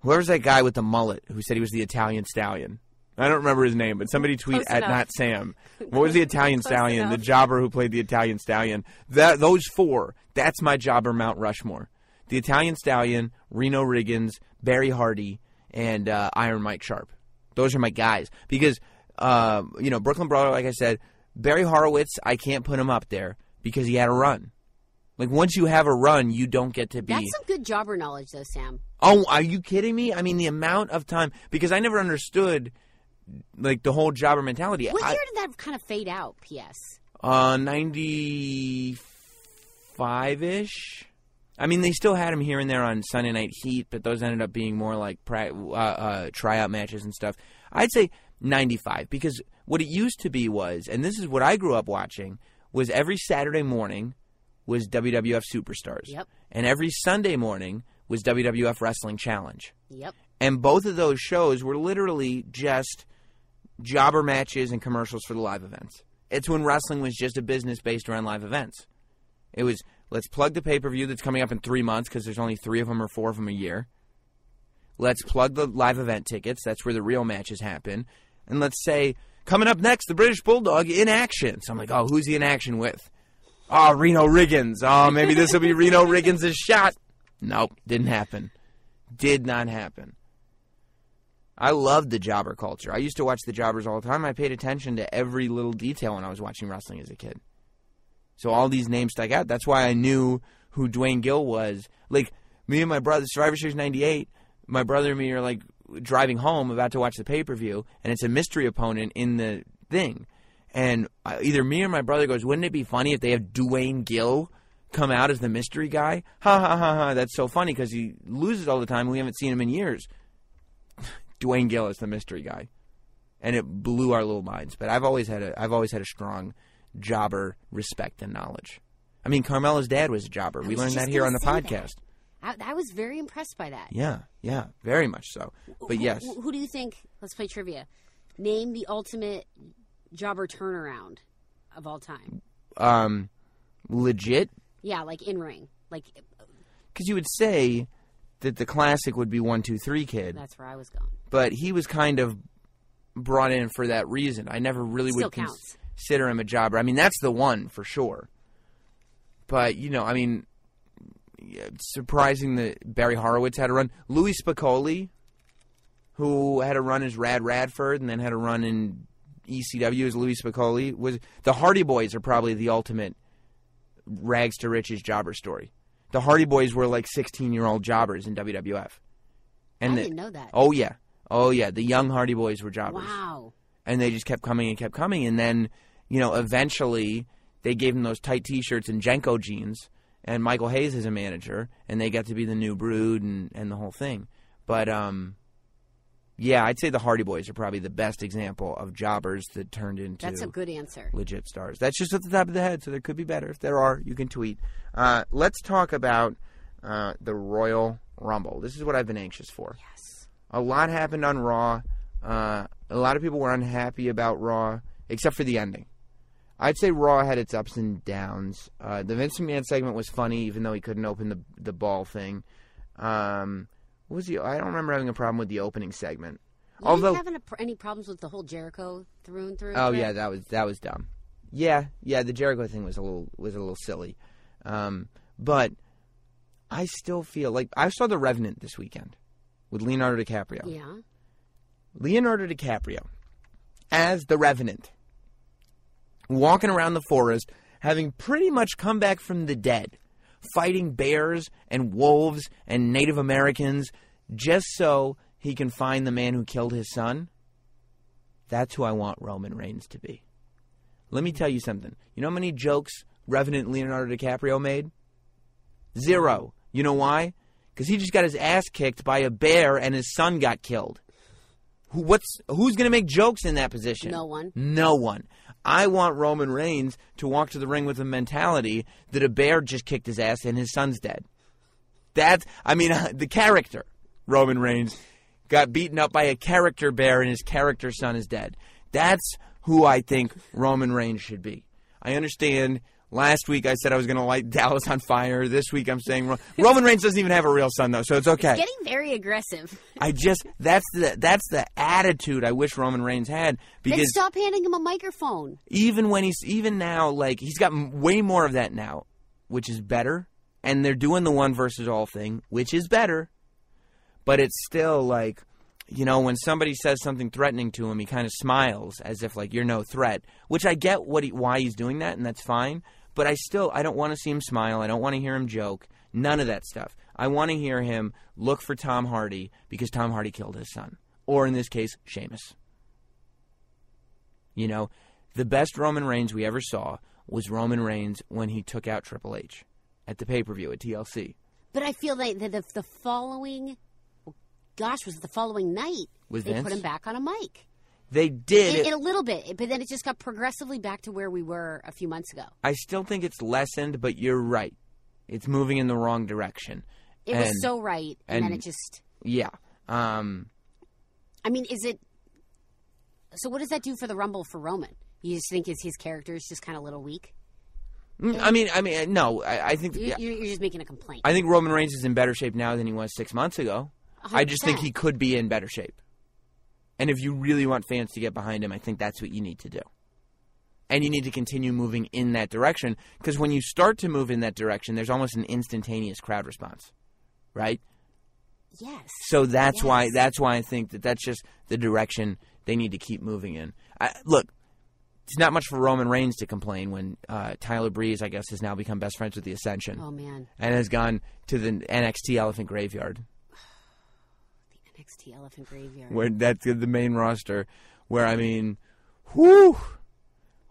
whoever's that guy with the mullet who said he was the Italian stallion. I don't remember his name, but somebody tweet Close at enough. not Sam. What was the Italian Close stallion? The jobber who played the Italian stallion. That those four. That's my jobber Mount Rushmore. The Italian stallion, Reno Riggins, Barry Hardy, and uh, Iron Mike Sharpe. Those are my guys because uh, you know Brooklyn Brawler. Like I said, Barry Horowitz. I can't put him up there because he had a run. Like once you have a run, you don't get to be. That's some good jobber knowledge, though, Sam. Oh, are you kidding me? I mean, the amount of time because I never understood like the whole jobber mentality. What I, year did that kind of fade out? P.S. uh, ninety five ish. I mean, they still had him here and there on Sunday Night Heat, but those ended up being more like pri- uh, uh, tryout matches and stuff. I'd say ninety five because what it used to be was, and this is what I grew up watching, was every Saturday morning was WWF Superstars, Yep. and every Sunday morning was WWF Wrestling Challenge. Yep. And both of those shows were literally just jobber matches and commercials for the live events. It's when wrestling was just a business based around live events. It was let's plug the pay per view that's coming up in three months because there's only three of them or four of them a year. Let's plug the live event tickets. That's where the real matches happen. And let's say coming up next, the British Bulldog in action. So I'm like, oh, who's he in action with? Oh, Reno Riggins. Oh, maybe this will be Reno Riggins' shot. Nope, didn't happen. Did not happen. I loved the jobber culture. I used to watch the jobbers all the time. I paid attention to every little detail when I was watching wrestling as a kid. So all these names stuck out. That's why I knew who Duane Gill was. Like me and my brother, Survivor Series '98. My brother and me are like driving home, about to watch the pay per view, and it's a mystery opponent in the thing. And uh, either me or my brother goes, "Wouldn't it be funny if they have Duane Gill come out as the mystery guy?" Ha ha ha ha! That's so funny because he loses all the time. We haven't seen him in years. Duane Gill is the mystery guy, and it blew our little minds. But I've always had a I've always had a strong jobber respect and knowledge. I mean, Carmella's dad was a jobber. We learned that here on the podcast. I, I was very impressed by that. Yeah, yeah, very much so. But Who- yes, Who, do you think? Let's play trivia. Name the ultimate jobber turnaround of all time. um, legit, Yeah, like in ring. Like because you would say that the classic would be one, two, three kid, that's where I was going. but he was kind of brought in for that reason. I never really Still would cons- consider him a jobber. I mean, that's the one for sure. But you know, I mean, it's surprising that Barry Horowitz had a run. Louis Spicolli, who had a run as Rad Radford and then had a run in ECW as Louis Spicolli, was the Hardy Boys are probably the ultimate rags to riches jobber story. The Hardy Boys were like 16 year old jobbers in WWF. And I the- didn't know that. Oh yeah, oh yeah. The young Hardy Boys were jobbers wow. and they just kept coming and kept coming and then you know eventually they gave him those tight t-shirts and JNCO jeans and michael hayes is a manager and they got to be the new brood and, and the whole thing but um yeah i'd say the hardy boys are probably the best example of jobbers that turned into That's a good answer. legit stars that's just at the top of the head so there could be better if there are you can tweet uh, let's talk about uh, the royal rumble this is what i've been anxious for Yes. a lot happened on Raw. Uh, a lot of people were unhappy about Raw, except for the ending. I'd say Raw had its ups and downs. Uh, the Vince McMahon segment was funny, even though he couldn't open the the ball thing. Um, what was the? I don't remember having a problem with the opening segment. You Although, have any, problems with the whole Jericho through and through. oh thread? yeah, that was that was dumb. Yeah, yeah, the Jericho thing was a little was a little silly, um, but I still feel like I saw the Revenant this weekend with Leonardo DiCaprio. Yeah. Leonardo DiCaprio as the Revenant, walking around the forest, having pretty much come back from the dead, fighting bears and wolves and Native Americans just so he can find the man who killed his son. That's who I want Roman Reigns to be. Let me tell you something. You know how many jokes Revenant Leonardo DiCaprio made? Zero. You know why? Because he just got his ass kicked by a bear and his son got killed. Who, what's who's going to make jokes in that position? No one. No one. I want Roman Reigns to walk to the ring with a mentality that a bear just kicked his ass and his son's dead. That's I mean the character Roman Reigns got beaten up by a character bear and his character son is dead. That's who I think Roman Reigns should be. I understand Last week I said I was going to light Dallas on fire. This week I'm saying Ro- Roman Reigns doesn't even have a real son though, so it's okay. He's getting very aggressive. I just that's the that's the attitude I wish Roman Reigns had Then stop handing him a microphone. even when he's even now like he's got way more of that now, which is better. And they're doing the one versus all thing, which is better. But it's still like you know when somebody says something threatening to him, he kind of smiles as if like you're no threat, which I get what he, why he's doing that and that's fine, but I still I don't want to see him smile, I don't want to hear him joke, none of that stuff. I want to hear him look for Tom Hardy because Tom Hardy killed his son. Or in this case, Sheamus. You know, the best Roman Reigns we ever saw was Roman Reigns when he took out Triple H at the pay per view at TLC. But I feel like the, the, the following, gosh, was it the following night? Was they Vince? put him back on a mic. They did. In, a little bit, but then it just got progressively back to where we were a few months ago. I still think it's lessened, but you're right. It's moving in the wrong direction. It And- was so right, and, then it just. Yeah. Um, I mean, is it? So what does that do for the Rumble for Roman? You just think his his character is just kind of a little weak? mm, I mean, I mean, no. I, I think You, You're, you're just making a complaint. I think Roman Reigns is in better shape now than he was six months ago. I just think he could be in better shape. And if you really want fans to get behind him, I think that's what you need to do. And you need to continue moving in that direction because when you start to move in that direction, there's almost an instantaneous crowd response, right? Yes. So that's why that's why I think that that's just the direction they need to keep moving in. I, look, it's not much for Roman Reigns to complain when uh, Tyler Breeze, I guess, has now become best friends with the Ascension Oh man, and has gone to the NXT Elephant Graveyard. NXT Elephant Graveyard. where that's the main roster. Where I mean, whoo,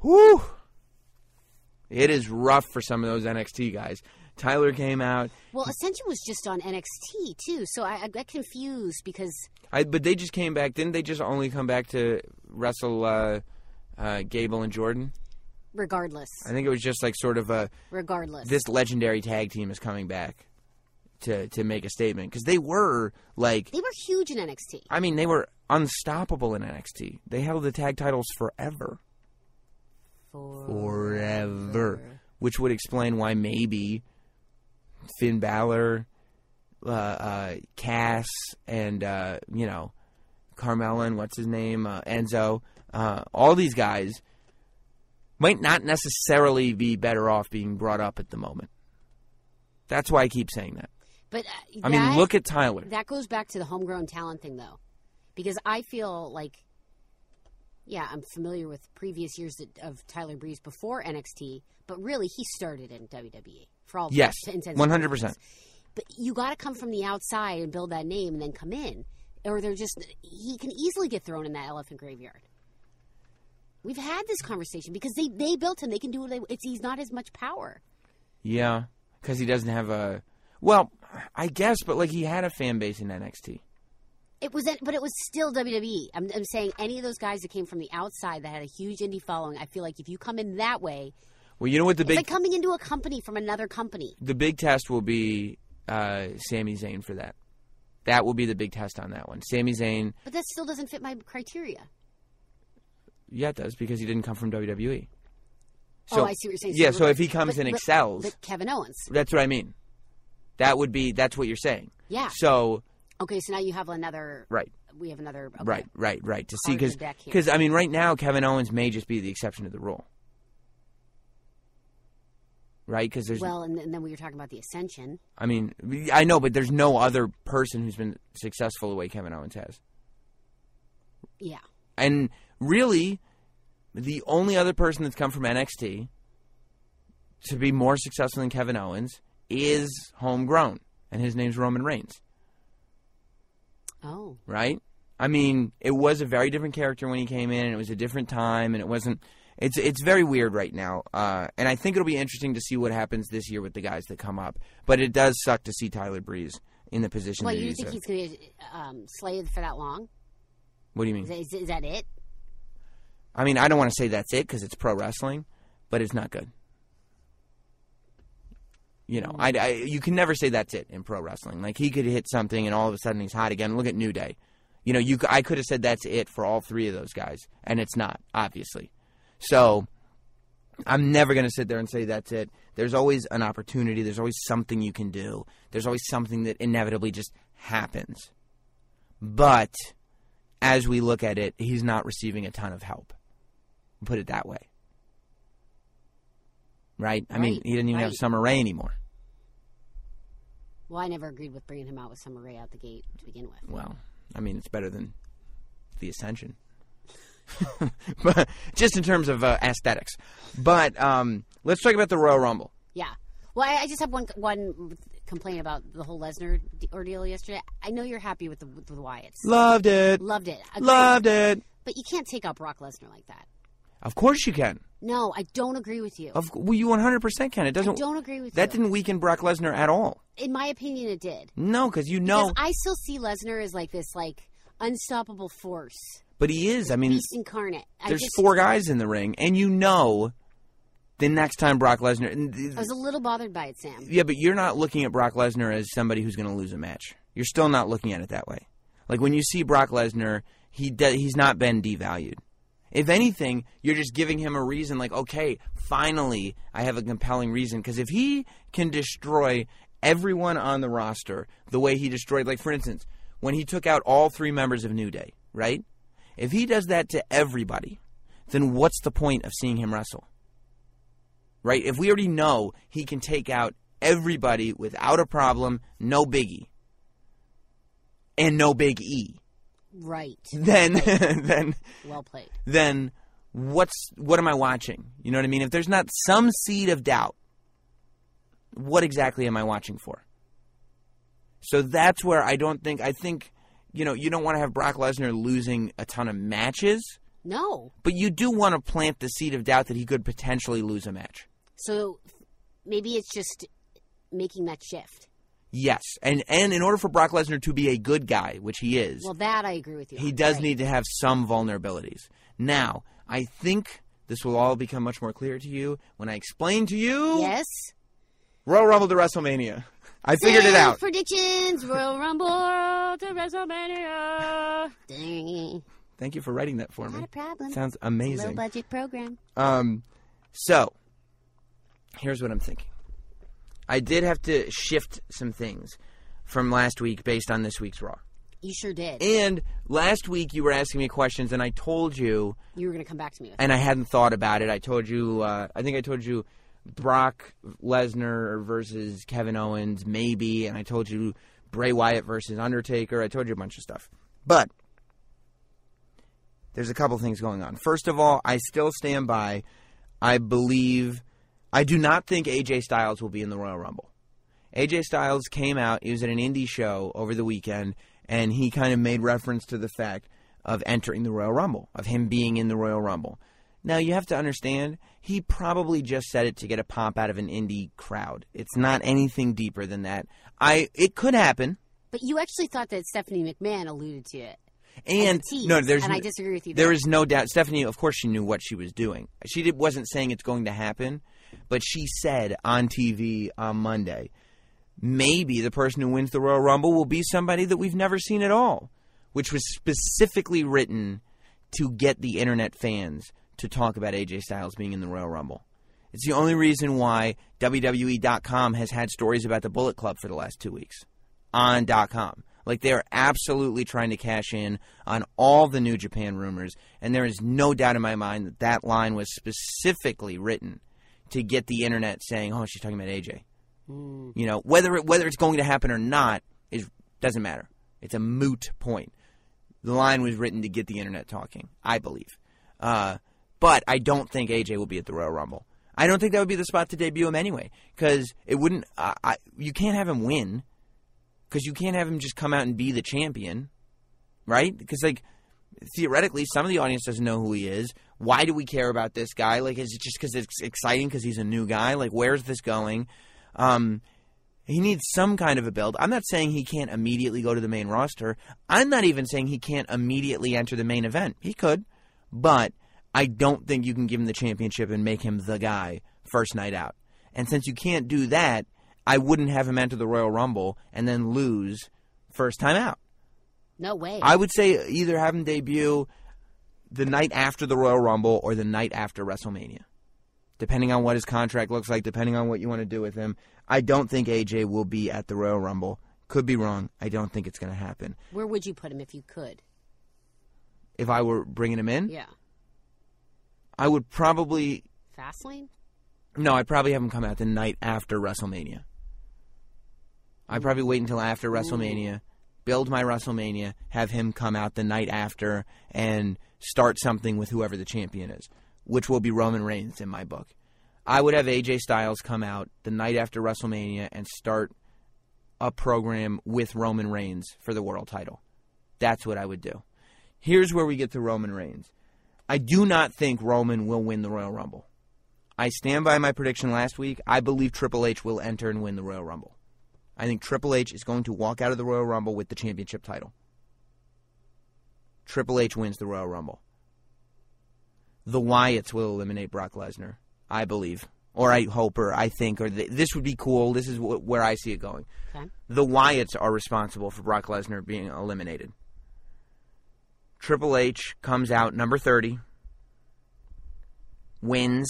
whoo, it is rough for some of those NXT guys. Tyler came out, Well, Ascension was just on NXT too, so I, I got confused because I, but they just came back. Didn't they just only come back to wrestle uh, uh, Gable and Jordan? regardless, I think it was just like sort of a regardless, this legendary tag team is coming back to to make a statement because they were like They were huge in NXT. I mean they were unstoppable in NXT. They held the tag titles forever, forever, which would explain why maybe Finn Balor, uh, uh, Cass, and uh, you know Carmella and what's his name uh, Enzo, uh, all these guys might not necessarily be better off being brought up at the moment. That's why I keep saying that. But uh, I mean, that- look at Tyler. That goes back to the homegrown talent thing, though, because I feel like, yeah, I'm familiar with previous years of Tyler Breeze before NXT, but really he started in WWE for all Yes, intents and 100%. But you got to come from the outside and build that name, and then come in, or they're just he can easily get thrown in that elephant graveyard. We've had this conversation because they they built him. They can do what they. It's he's not as much power. Yeah, because he doesn't have a. Well, I guess, but like he had a fan base in NXT. It was, but it was still WWE. I'm, I'm saying any of those guys that came from the outside that had a huge indie following. I feel like if you come in that way, Well, you know what the big like coming into a company from another company. the big test will be uh, Sami Zayn for that. That will be the big test on that one. Sami Zayn, But that still doesn't fit my criteria. yeah, it does because he didn't come from WWE. oh, I see what you're saying. Yeah, so if he comes but- and excels, but Kevin Owens. that's what I mean. That would be that's what you're saying. Yeah. So Okay, so now you have another. right, We have another. okay. right, right, right. To see because the deck here. because I mean right now Kevin Owens may just be the exception to the rule. Right, because there's Well, and, and then we were talking about the Ascension. I mean, I know, but there's no other person who's been successful the way Kevin Owens has. Yeah. And really, the only other person that's come from NXT to be more successful than Kevin Owens is homegrown, and his name's Roman Reigns, Oh. right? I mean, it was a very different character when he came in, and it was a different time, and it wasn't. It's it's very weird right now, uh, and I think it'll be interesting to see what happens this year with the guys that come up. But it does suck to see Tyler Breeze in the position Well, you think in. he's going to um, slave for that long? What do you mean? Is that, is, is that it? I mean, I don't want to say that's it because it's pro wrestling, but it's not good. You know, mm-hmm. I, I- you can never say that's it in pro wrestling. Like he could hit something and all of a sudden he's hot again. Look at New Day. You know, you I could have said that's it for all three of those guys, and it's not obviously. So I'm never going to sit there and say that's it. There's always an opportunity. There's always something you can do. There's always something that inevitably just happens. But as we look at it, he's not receiving a ton of help. Put it that way. Right? I mean, he didn't even have right. Summer Rae anymore. Well, I never agreed with bringing him out with Summer Rae out the gate to begin with. Well, I mean, it's better than the Ascension. but just in terms of uh, aesthetics. But um, let's talk about the Royal Rumble. Yeah. Well, I, I just have one one complaint about the whole Lesnar ordeal yesterday. I know you're happy with the with the Wyatts. Loved it. Loved it. Agreed. Loved it. But you can't take out Brock Lesnar like that. Of course you can. No, I don't agree with you. Of well, you 100% can. It doesn't. I don't agree with that you. didn't weaken Brock Lesnar at all. In my opinion, it did. No, because you know, Because I still see Lesnar as like this like unstoppable force, but he is. I mean, beast incarnate. I there's just, four guys in the ring, and you know, the next time Brock Lesnar. I was a little bothered by it, Sam. Yeah, but you're not looking at Brock Lesnar as somebody who's going to lose a match. You're still not looking at it that way. Like when you see Brock Lesnar, he de- he's not been devalued. If anything, you're just giving him a reason like, okay, finally I have a compelling reason because if he can destroy everyone on the roster the way he destroyed like for instance, when he took out all three members of New Day, right? If he does that to everybody, then what's the point of seeing him wrestle? right? If we already know he can take out everybody without a problem, no biggie, and no big E, Right. then then Well played. then what's what am I watching? You know what I mean? If there's not some seed of doubt, what exactly am I watching for? So that's where I don't think I think you know you don't want to have Brock Lesnar losing a ton of matches, No. but you do want to plant the seed of doubt that he could potentially lose a match. So maybe it's just making that shift. Yes, and and in order for Brock Lesnar to be a good guy, which he is, Well, that I agree with you. he does Right. need to have some vulnerabilities. Now, I think this will all become much more clear to you when I explain to you Yes. Royal Rumble to WrestleMania. I figured it out. Predictions: Royal Rumble to WrestleMania. Dang. Thank you for writing that for me. Not a problem. Sounds amazing. Low budget program. Um, so here's what I'm thinking. I did have to shift some things from last week based on this week's Raw. You sure did. And last week you were asking me questions, and I told you, you were going to come back to me and I hadn't thought about it. I told you, uh, I think I told you Brock Lesnar versus Kevin Owens, maybe, and I told you Bray Wyatt versus Undertaker. I told you a bunch of stuff. But there's a couple things going on. First of all, I still stand by, I believe, I do not think AJ Styles will be in the Royal Rumble. AJ Styles came out, he was at an indie show over the weekend, and he kind of made reference to the fact of entering the Royal Rumble, of him being in the Royal Rumble. Now, you have to understand, he probably just said it to get a pop out of an indie crowd. It's not anything deeper than that. I It could happen. But you actually thought that Stephanie McMahon alluded to it. And tease, no, there's and I disagree with you There there. is no doubt. Stephanie, of course, she knew what she was doing. She did, wasn't saying it's going to happen, but she said on TV on Monday, maybe the person who wins the Royal Rumble will be somebody that we've never seen at all, which was specifically written to get the internet fans to talk about AJ Styles being in the Royal Rumble. It's the only reason why WWE.com has had stories about the Bullet Club for the last two weeks on .com. Like they're absolutely trying to cash in on all the New Japan rumors, and there is no doubt in my mind that that line was specifically written to get the internet saying, "Oh, she's talking about AJ." You know, whether it, whether it's going to happen or not is doesn't matter. It's a moot point. The line was written to get the internet talking, I believe. Uh, but I don't think AJ will be at the Royal Rumble. I don't think that would be the spot to debut him anyway, because it wouldn't. I I, you can't have him win, because you can't have him just come out and be the champion, right? Because like theoretically, some of the audience doesn't know who he is. Why do we care about this guy? Like, is it just because it's exciting because he's a new guy? Like, where's this going? Um, he needs some kind of a build. I'm not saying he can't immediately go to the main roster. I'm not even saying he can't immediately enter the main event. He could, but I don't think you can give him the championship and make him the guy first night out. And since you can't do that, I wouldn't have him enter the Royal Rumble and then lose first time out. no way. I would say either have him debut the night after the Royal Rumble or the night after WrestleMania. Depending on what his contract looks like, depending on what you want to do with him. I don't think AJ will be at the Royal Rumble. Could be wrong. I don't think it's going to happen. Where would you put him if you could? If I were bringing him in, Yeah. I would probably Fastlane? no, I'd probably have him come out the night after WrestleMania. I'd mm. probably wait until after WrestleMania, build my WrestleMania, have him come out the night after, and start something with whoever the champion is, which will be Roman Reigns in my book. I would have AJ Styles come out the night after WrestleMania and start a program with Roman Reigns for the world title. That's what I would do. Here's where we get to Roman Reigns. I do not think Roman will win the Royal Rumble. I stand by my prediction last week. I believe Triple H will enter and win the Royal Rumble. I think Triple H is going to walk out of the Royal Rumble with the championship title. Triple H wins the Royal Rumble. The Wyatts will eliminate Brock Lesnar, I believe, or I hope, or I think, or th- this would be cool. This is wh- where I see it going. Okay. The Wyatts are responsible for Brock Lesnar being eliminated. Triple H comes out number 30, wins,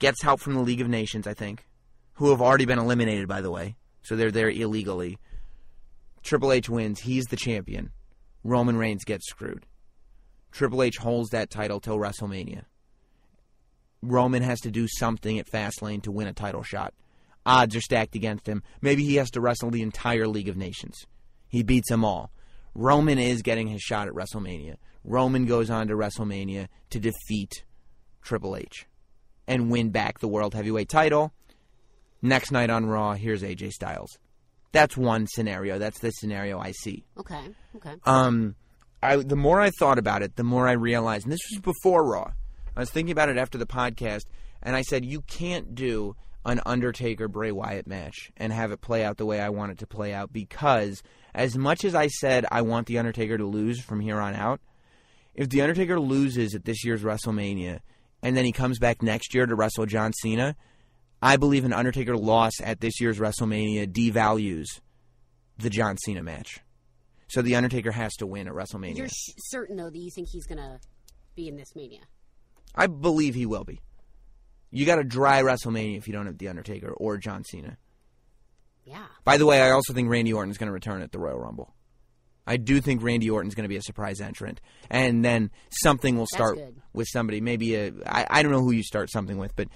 gets help from the League of Nations, I think, who have already been eliminated, by the way. So they're there illegally. Triple H wins. He's the champion. Roman Reigns gets screwed. Triple H holds that title till WrestleMania. Roman has to do something at Fastlane to win a title shot. Odds are stacked against him. Maybe he has to wrestle the entire League of Nations. He beats them all. Roman is getting his shot at WrestleMania. Roman goes on to WrestleMania to defeat Triple H and win back the World Heavyweight title. Next night on Raw, here's AJ Styles. That's one scenario. That's the scenario I see. Okay. Okay. Um, I the more I thought about it, the more I realized, and this was before Raw. I was thinking about it after the podcast, and I said you can't do an Undertaker Bray Wyatt match and have it play out the way I want it to play out because as much as I said I want the Undertaker to lose from here on out, if the Undertaker loses at this year's WrestleMania and then he comes back next year to wrestle John Cena, I believe an Undertaker loss at this year's WrestleMania devalues the John Cena match. So the Undertaker has to win at WrestleMania. You're sh- certain though that you think he's gonna be in this Mania. I believe he will be. You got a dry WrestleMania if you don't have the Undertaker or John Cena. Yeah. By the way, I also think Randy Orton's going to return at the Royal Rumble. I do think Randy Orton's going to be a surprise entrant, and then something will start with somebody. Maybe I don't know who you start something with, but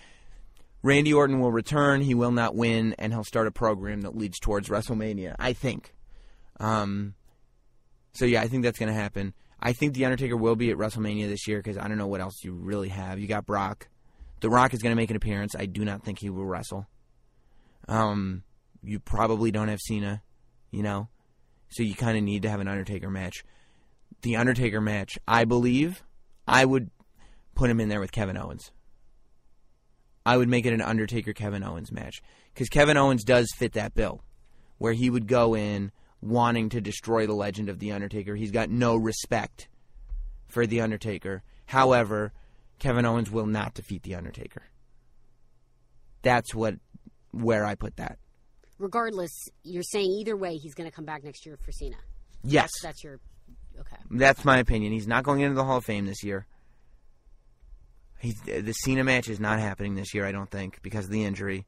Randy Orton will return. He will not win, and he'll start a program that leads towards WrestleMania. I think. Um. So yeah, I think that's going to happen. I think the Undertaker will be at WrestleMania this year because I don't know what else you really have. You got Brock. The Rock is going to make an appearance. I do not think he will wrestle. Um, you probably don't have Cena, you know, so you kind of need to have an Undertaker match. The Undertaker match, I believe, I would put him in there with Kevin Owens. I would make it an Undertaker Kevin Owens match because Kevin Owens does fit that bill, where he would go in wanting to destroy the legend of the Undertaker. He's got no respect for the Undertaker. However, Kevin Owens will not defeat the Undertaker. That's what where I put that. Regardless, you're saying either way he's gonna come back next year for Cena. Yes, That's your okay. that's my opinion. He's not going into the Hall of Fame this year. He's, the Cena match is not happening this year, I don't think, because of the injury.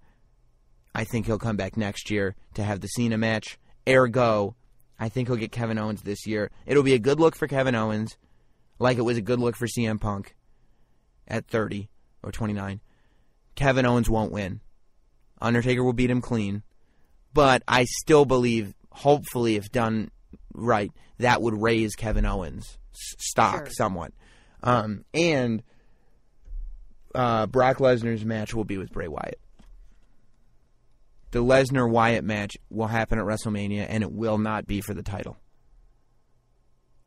I think he'll come back next year to have the Cena match. Ergo, I think he'll get Kevin Owens this year. It'll be a good look for Kevin Owens, like it was a good look for CM Punk at 30 or 29. Kevin Owens won't win. Undertaker will beat him clean. But I still believe, hopefully, if done right, that would raise Kevin Owens' stock Sure. somewhat. Um, and uh, Brock Lesnar's match will be with Bray Wyatt. The Lesnar Wyatt match will happen at WrestleMania, and it will not be for the title.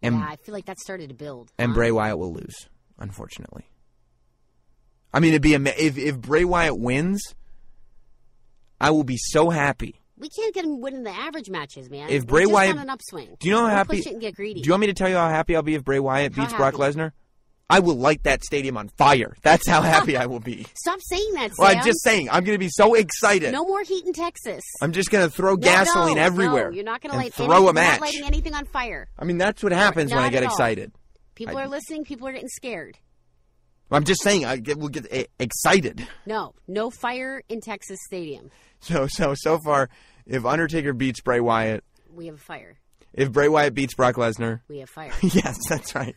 And yeah, I feel like that started to build. and huh? Bray Wyatt will lose, unfortunately. I mean, it'd be ama- if if Bray Wyatt wins, I will be so happy. We can't get him winning the average matches, man. If Bray Wyatt- on an upswing. Do you know how Don't happy? Push it and get greedy. Do you want me to tell you how happy I'll be if Bray Wyatt How beats Brock? Lesnar? I will light that stadium on fire. That's how happy I will be. Stop saying that, Sam. Well, I'm just saying, I'm going to be so excited. No more heat in Texas. I'm just going to throw No, gasoline no, everywhere. No, you're not going to light throw any, a match. Not lighting anything on fire. I mean, that's what happens when I get excited. People I- are listening. People are getting scared. I'm just saying, I get, will get e- excited. No, no fire in Texas Stadium. So, so, so far, if Undertaker beats Bray Wyatt, We have a fire. if Bray Wyatt beats Brock Lesnar, We have fire. yes, that's right.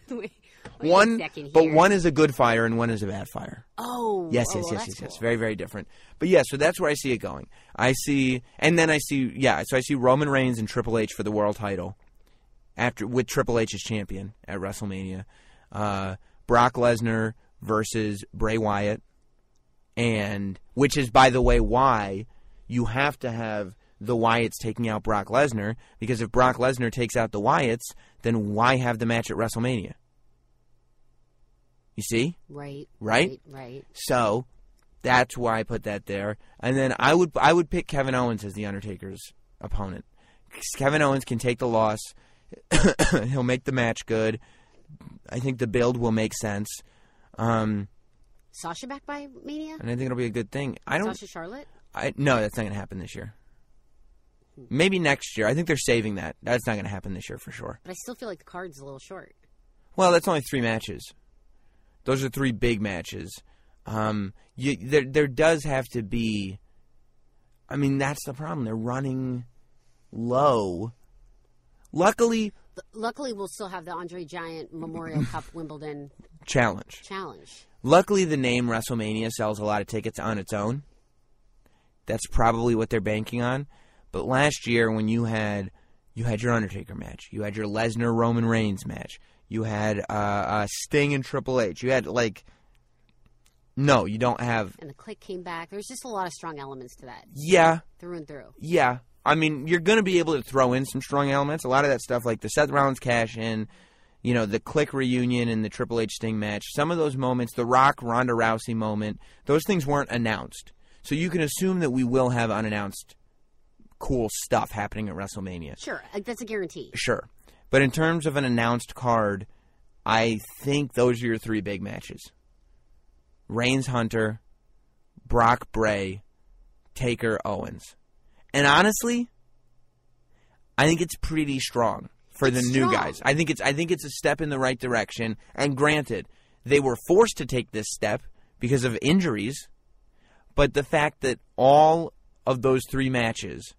Wait, One, but one is a good fire and one is a bad fire. Oh, Yes, oh, yes, well, yes, yes, yes. Very, very different. But yeah, so that's where I see it going. I see, and then I see, yeah, so I see Roman Reigns and Triple H for the world title after with Triple H as champion at WrestleMania. Uh, Brock Lesnar versus Bray Wyatt, and which is, by the way, why you have to have the Wyatts taking out Brock Lesnar because if Brock Lesnar takes out the Wyatts, then why have the match at WrestleMania? You see? Right, Right? right, right. So that's why I put that there. And then I would I would pick Kevin Owens as the Undertaker's opponent. Kevin Owens can take the loss. He'll make the match good. I think the build will make sense. Um, Sasha back by Mania? and I think it'll be a good thing. I don't. Sasha Charlotte? I, no, that's not going to happen this year. Maybe next year. I think they're saving that. That's not going to happen this year for sure. But I still feel like the card's a little short. Well, that's only three matches. Those are three big matches. Um, you, there, there does have to be. I mean, that's the problem. They're running low. Luckily, Luckily, we'll still have the Andre Giant Memorial Cup Wimbledon challenge. Challenge. Luckily, the name WrestleMania sells a lot of tickets on its own. That's probably what they're banking on. But last year, when you had you had your Undertaker match, you had your Lesnar Roman Reigns match, you had uh, uh, Sting and Triple H, you had like. No, you don't have. And the Kliq came back. There's just a lot of strong elements to that, Yeah, through and through. yeah. I mean, you're going to be able to throw in some strong elements. A lot of that stuff, like the Seth Rollins cash in, you know, the Kliq reunion and the Triple H Sting match. Some of those moments, the Rock Ronda Rousey moment, those things weren't announced. So you can assume that we will have unannounced cool stuff happening at WrestleMania. Sure, that's a guarantee. Sure. But in terms of an announced card, I think those are your three big matches Reigns Hunter, Brock Bray, Taker, Owens. And honestly, I think it's pretty strong for the It's new strong. guys. I think it's I think it's a step in the right direction. And granted, they were forced to take this step because of injuries, but the fact that all of those three matches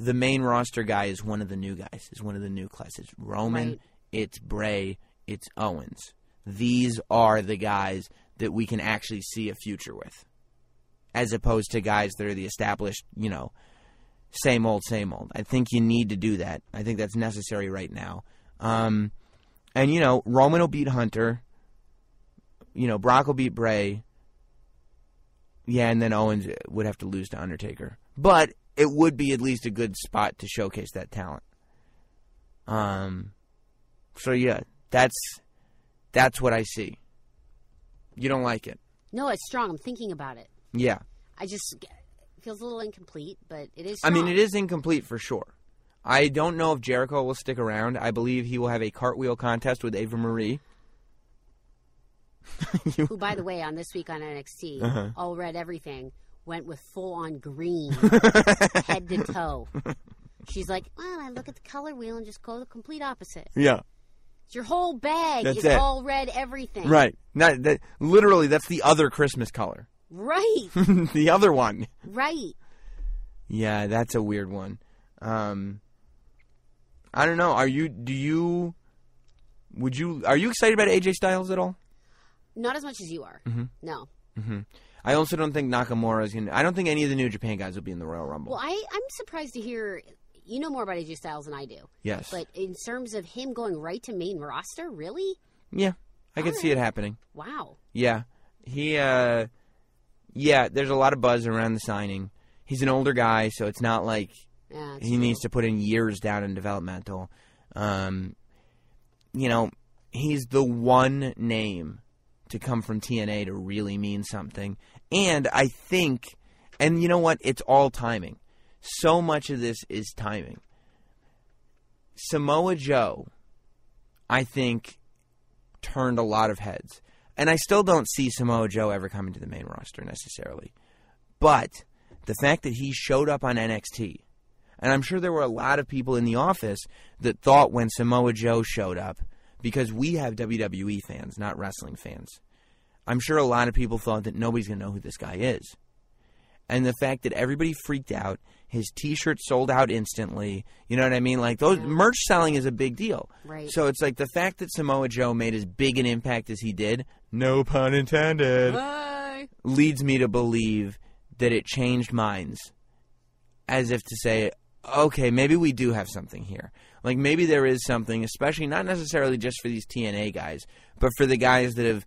the main roster guy is one of the new guys, is one of the new classes. Roman, Right. it's Bray, it's Owens. These are the guys that we can actually see a future with, as opposed to guys that are the established, you know, same old, same old. I think you need to do that. I think that's necessary right now. Um, and you know, Roman will beat Hunter. You know, Brock will beat Bray. Yeah, and then Owens would have to lose to Undertaker. But it would be at least a good spot to showcase that talent. Um so yeah, that's that's what I see. You don't like it. No, it's strong. I'm thinking about it. Yeah. I just it feels a little incomplete, but it is. I mean it is incomplete for sure. I don't know if Jericho will stick around. I believe he will have a cartwheel contest with Eva Marie. Who, by the way, on this week on NXT, Uh-huh. all read everything, went with full on green, head to toe. She's like, well, I look at the color wheel and just go the complete opposite. Yeah. Your whole bag That's is it. all red everything. Right. Not that literally that's the other Christmas color. Right. the other one. right. Yeah, that's a weird one. Um, I don't know. Are you? Do you? Would you? Are you excited about AJ Styles at all? Not as much as you are. Mm-hmm. No. I also don't think Nakamura is gonna. I don't think any of the New Japan guys will be in the Royal Rumble. Well, I, I'm surprised to hear. You know more about AJ Styles than I do. yes. But in terms of him going right to main roster, really? yeah, I can see it happening. Wow. Yeah, he. uh Yeah, there's a lot of buzz around the signing. He's an older guy, so it's not like Yeah, he true. needs to put in years down in developmental. Um, you know, he's the one name to come from TNA to really mean something. And I think, and you know what? It's all timing. So much of this is timing. Samoa Joe, I think, turned a lot of heads. And I still don't see Samoa Joe ever coming to the main roster necessarily. But the fact that he showed up on NXT, and I'm sure there were a lot of people in the office that thought when Samoa Joe showed up, because we have WWE fans, not wrestling fans. I'm sure a lot of people thought that nobody's going to know who this guy is. And the fact that everybody freaked out, his t-shirt sold out instantly. You know what I mean? Like those merch selling is a big deal. Right. So it's like the fact that Samoa Joe made as big an impact as he did, no pun intended Bye. leads me to believe that it changed minds as if to say okay maybe we do have something here like maybe there is something especially not necessarily just for these TNA guys but for the guys that have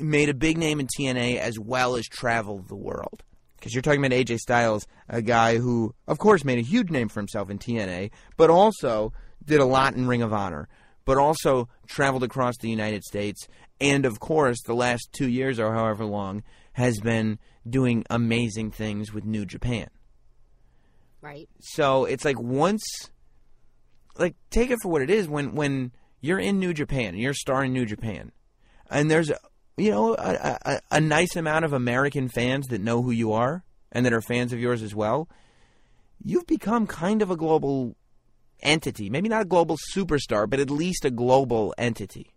made a big name in TNA as well as traveled the world because you're talking about AJ Styles a guy who of course made a huge name for himself in TNA but also did a lot in Ring of Honor but also traveled across the United States and of course the last 2 years or however long has been doing amazing things with New Japan Right. so it's like once like take it for what it is when when you're in New Japan you're starring New Japan and there's you know a, a, a nice amount of American fans that know who you are and that are fans of yours as well you've become kind of a global entity maybe not a global superstar but at least a global entity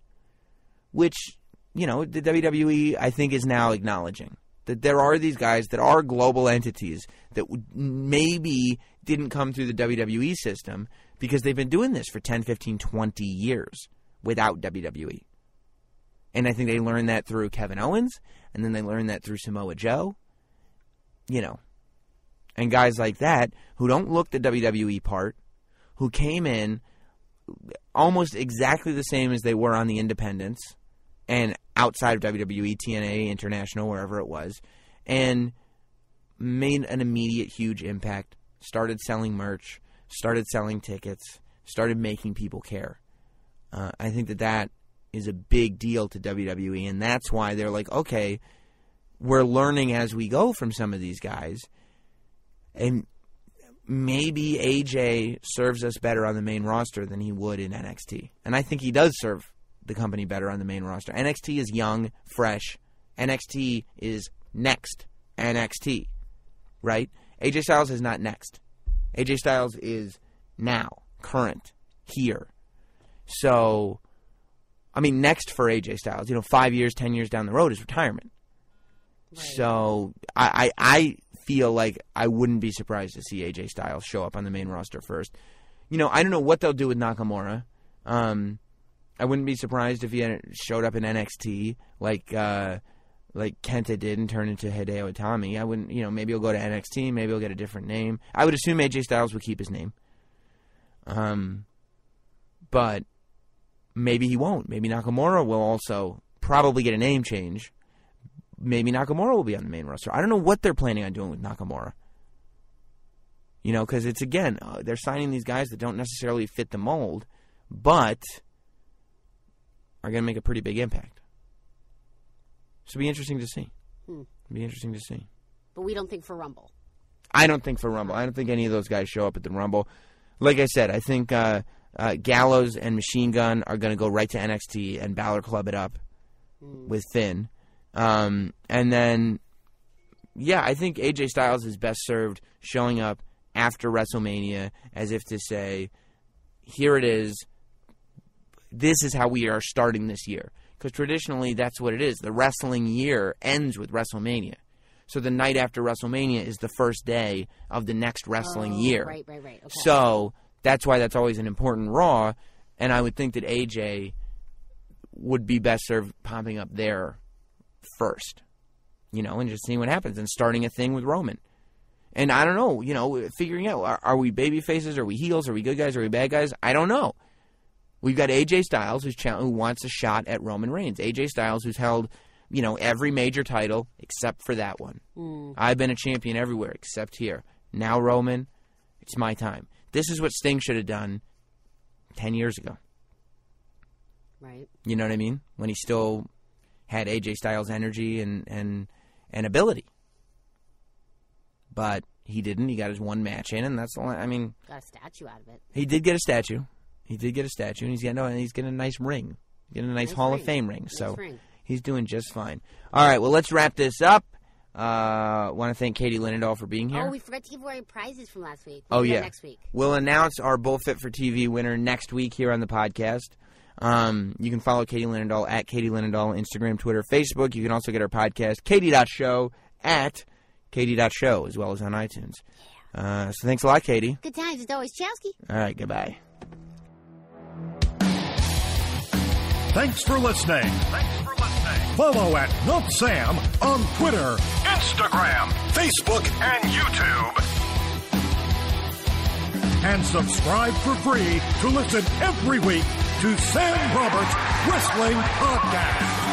which you know the WWE I think is now acknowledging that there are these guys that are global entities that maybe didn't come through the WWE system because they've been doing this for 10, 15, 20 years without WWE. And I think they learned that through Kevin Owens, and then they learned that through Samoa Joe. You know, and guys like that who don't look the WWE part, who came in almost exactly the same as they were on the independents and outside of WWE, TNA, International, wherever it was, and made an immediate huge impact. Started selling merch, started selling tickets, started making people care. Uh, I think that that is a big deal to WWE, and that's why they're like, okay, we're learning as we go from some of these guys, and maybe AJ serves us better on the main roster than he would in NXT. And I think he does serve the company better on the main roster. NXT is young, fresh. NXT is next NXT. right? AJ Styles is not next. AJ Styles is now, current, here. So, I mean, next for AJ Styles, you know, five years, ten years down the road is retirement. So I, I I feel like I wouldn't be surprised to see AJ Styles show up on the main roster first. You know, I don't know what they'll do with Nakamura. Um, I wouldn't be surprised if he showed up in NXT like uh, like Kenta did and turned into Hideo Itami. I wouldn't, you know, maybe he'll go to NXT, maybe he'll get a different name. I would assume AJ Styles would keep his name. Um, but maybe he won't. Maybe Nakamura will also probably get a name change. Maybe Nakamura will be on the main roster. I don't know what they're planning on doing with Nakamura. You know, because it's again, uh, they're signing these guys that don't necessarily fit the mold, but are going to make a pretty big impact. So it'll be interesting to see. It'll be interesting to see. But we don't think for Rumble. I don't think for Rumble. I don't think any of those guys show up at the Rumble. Like I said, I think uh, uh, Gallows and Machine Gun are going to go right to NXT and Balor club it up with Finn. Um, and then, yeah, I think AJ Styles is best served showing up after WrestleMania as if to say, here it is. This is how we are starting this year. Because traditionally, that's what it is. The wrestling year ends with WrestleMania. So the night after WrestleMania is the first day of the next wrestling Oh, year. Right, right, right. Okay. So that's why that's always an important Raw, and I would think that AJ would be best served popping up there first, you know, and just seeing what happens and starting a thing with Roman. And I don't know, you know, figuring out are, are we baby faces, are we heels, are we good guys, are we bad guys? I don't know. We've got AJ Styles who's who wants a shot at Roman Reigns. AJ Styles who's held, you know, every major title except for that one. Hmm. I've been a champion everywhere except here. Now Roman, it's my time. This is what Sting should have done 10 years ago. right. You know what I mean? When he still had AJ Styles energy and and and ability. But he didn't. He got his one match in and that's all I mean, Got a statue out of it. he did get a statue. He did get a statue and he's getting and he's getting a nice ring. Getting a nice, Nice Hall of. Fame ring. Nice so ring. he's doing just fine. All right, well let's wrap this up. Uh want to thank Katie Linendoll for being here. Oh, we forgot to give away prizes from last week. We'll Oh yeah. Next week. We'll announce our Bullfit for TV winner next week here on the podcast. Um, you can follow Katie Linendoll at Katie Linendoll, Instagram, Twitter, Facebook. You can also get our podcast, Katie.show at Katie.show, as well as on iTunes. Uh, so thanks a lot, Katie. Good times. It's always Chowski. All right, goodbye. Thanks for listening. Thanks for listening. Follow at Not Sam on Twitter, Instagram, Facebook, and YouTube. And subscribe for free to listen every week to Sam Roberts Wrestling Podcast.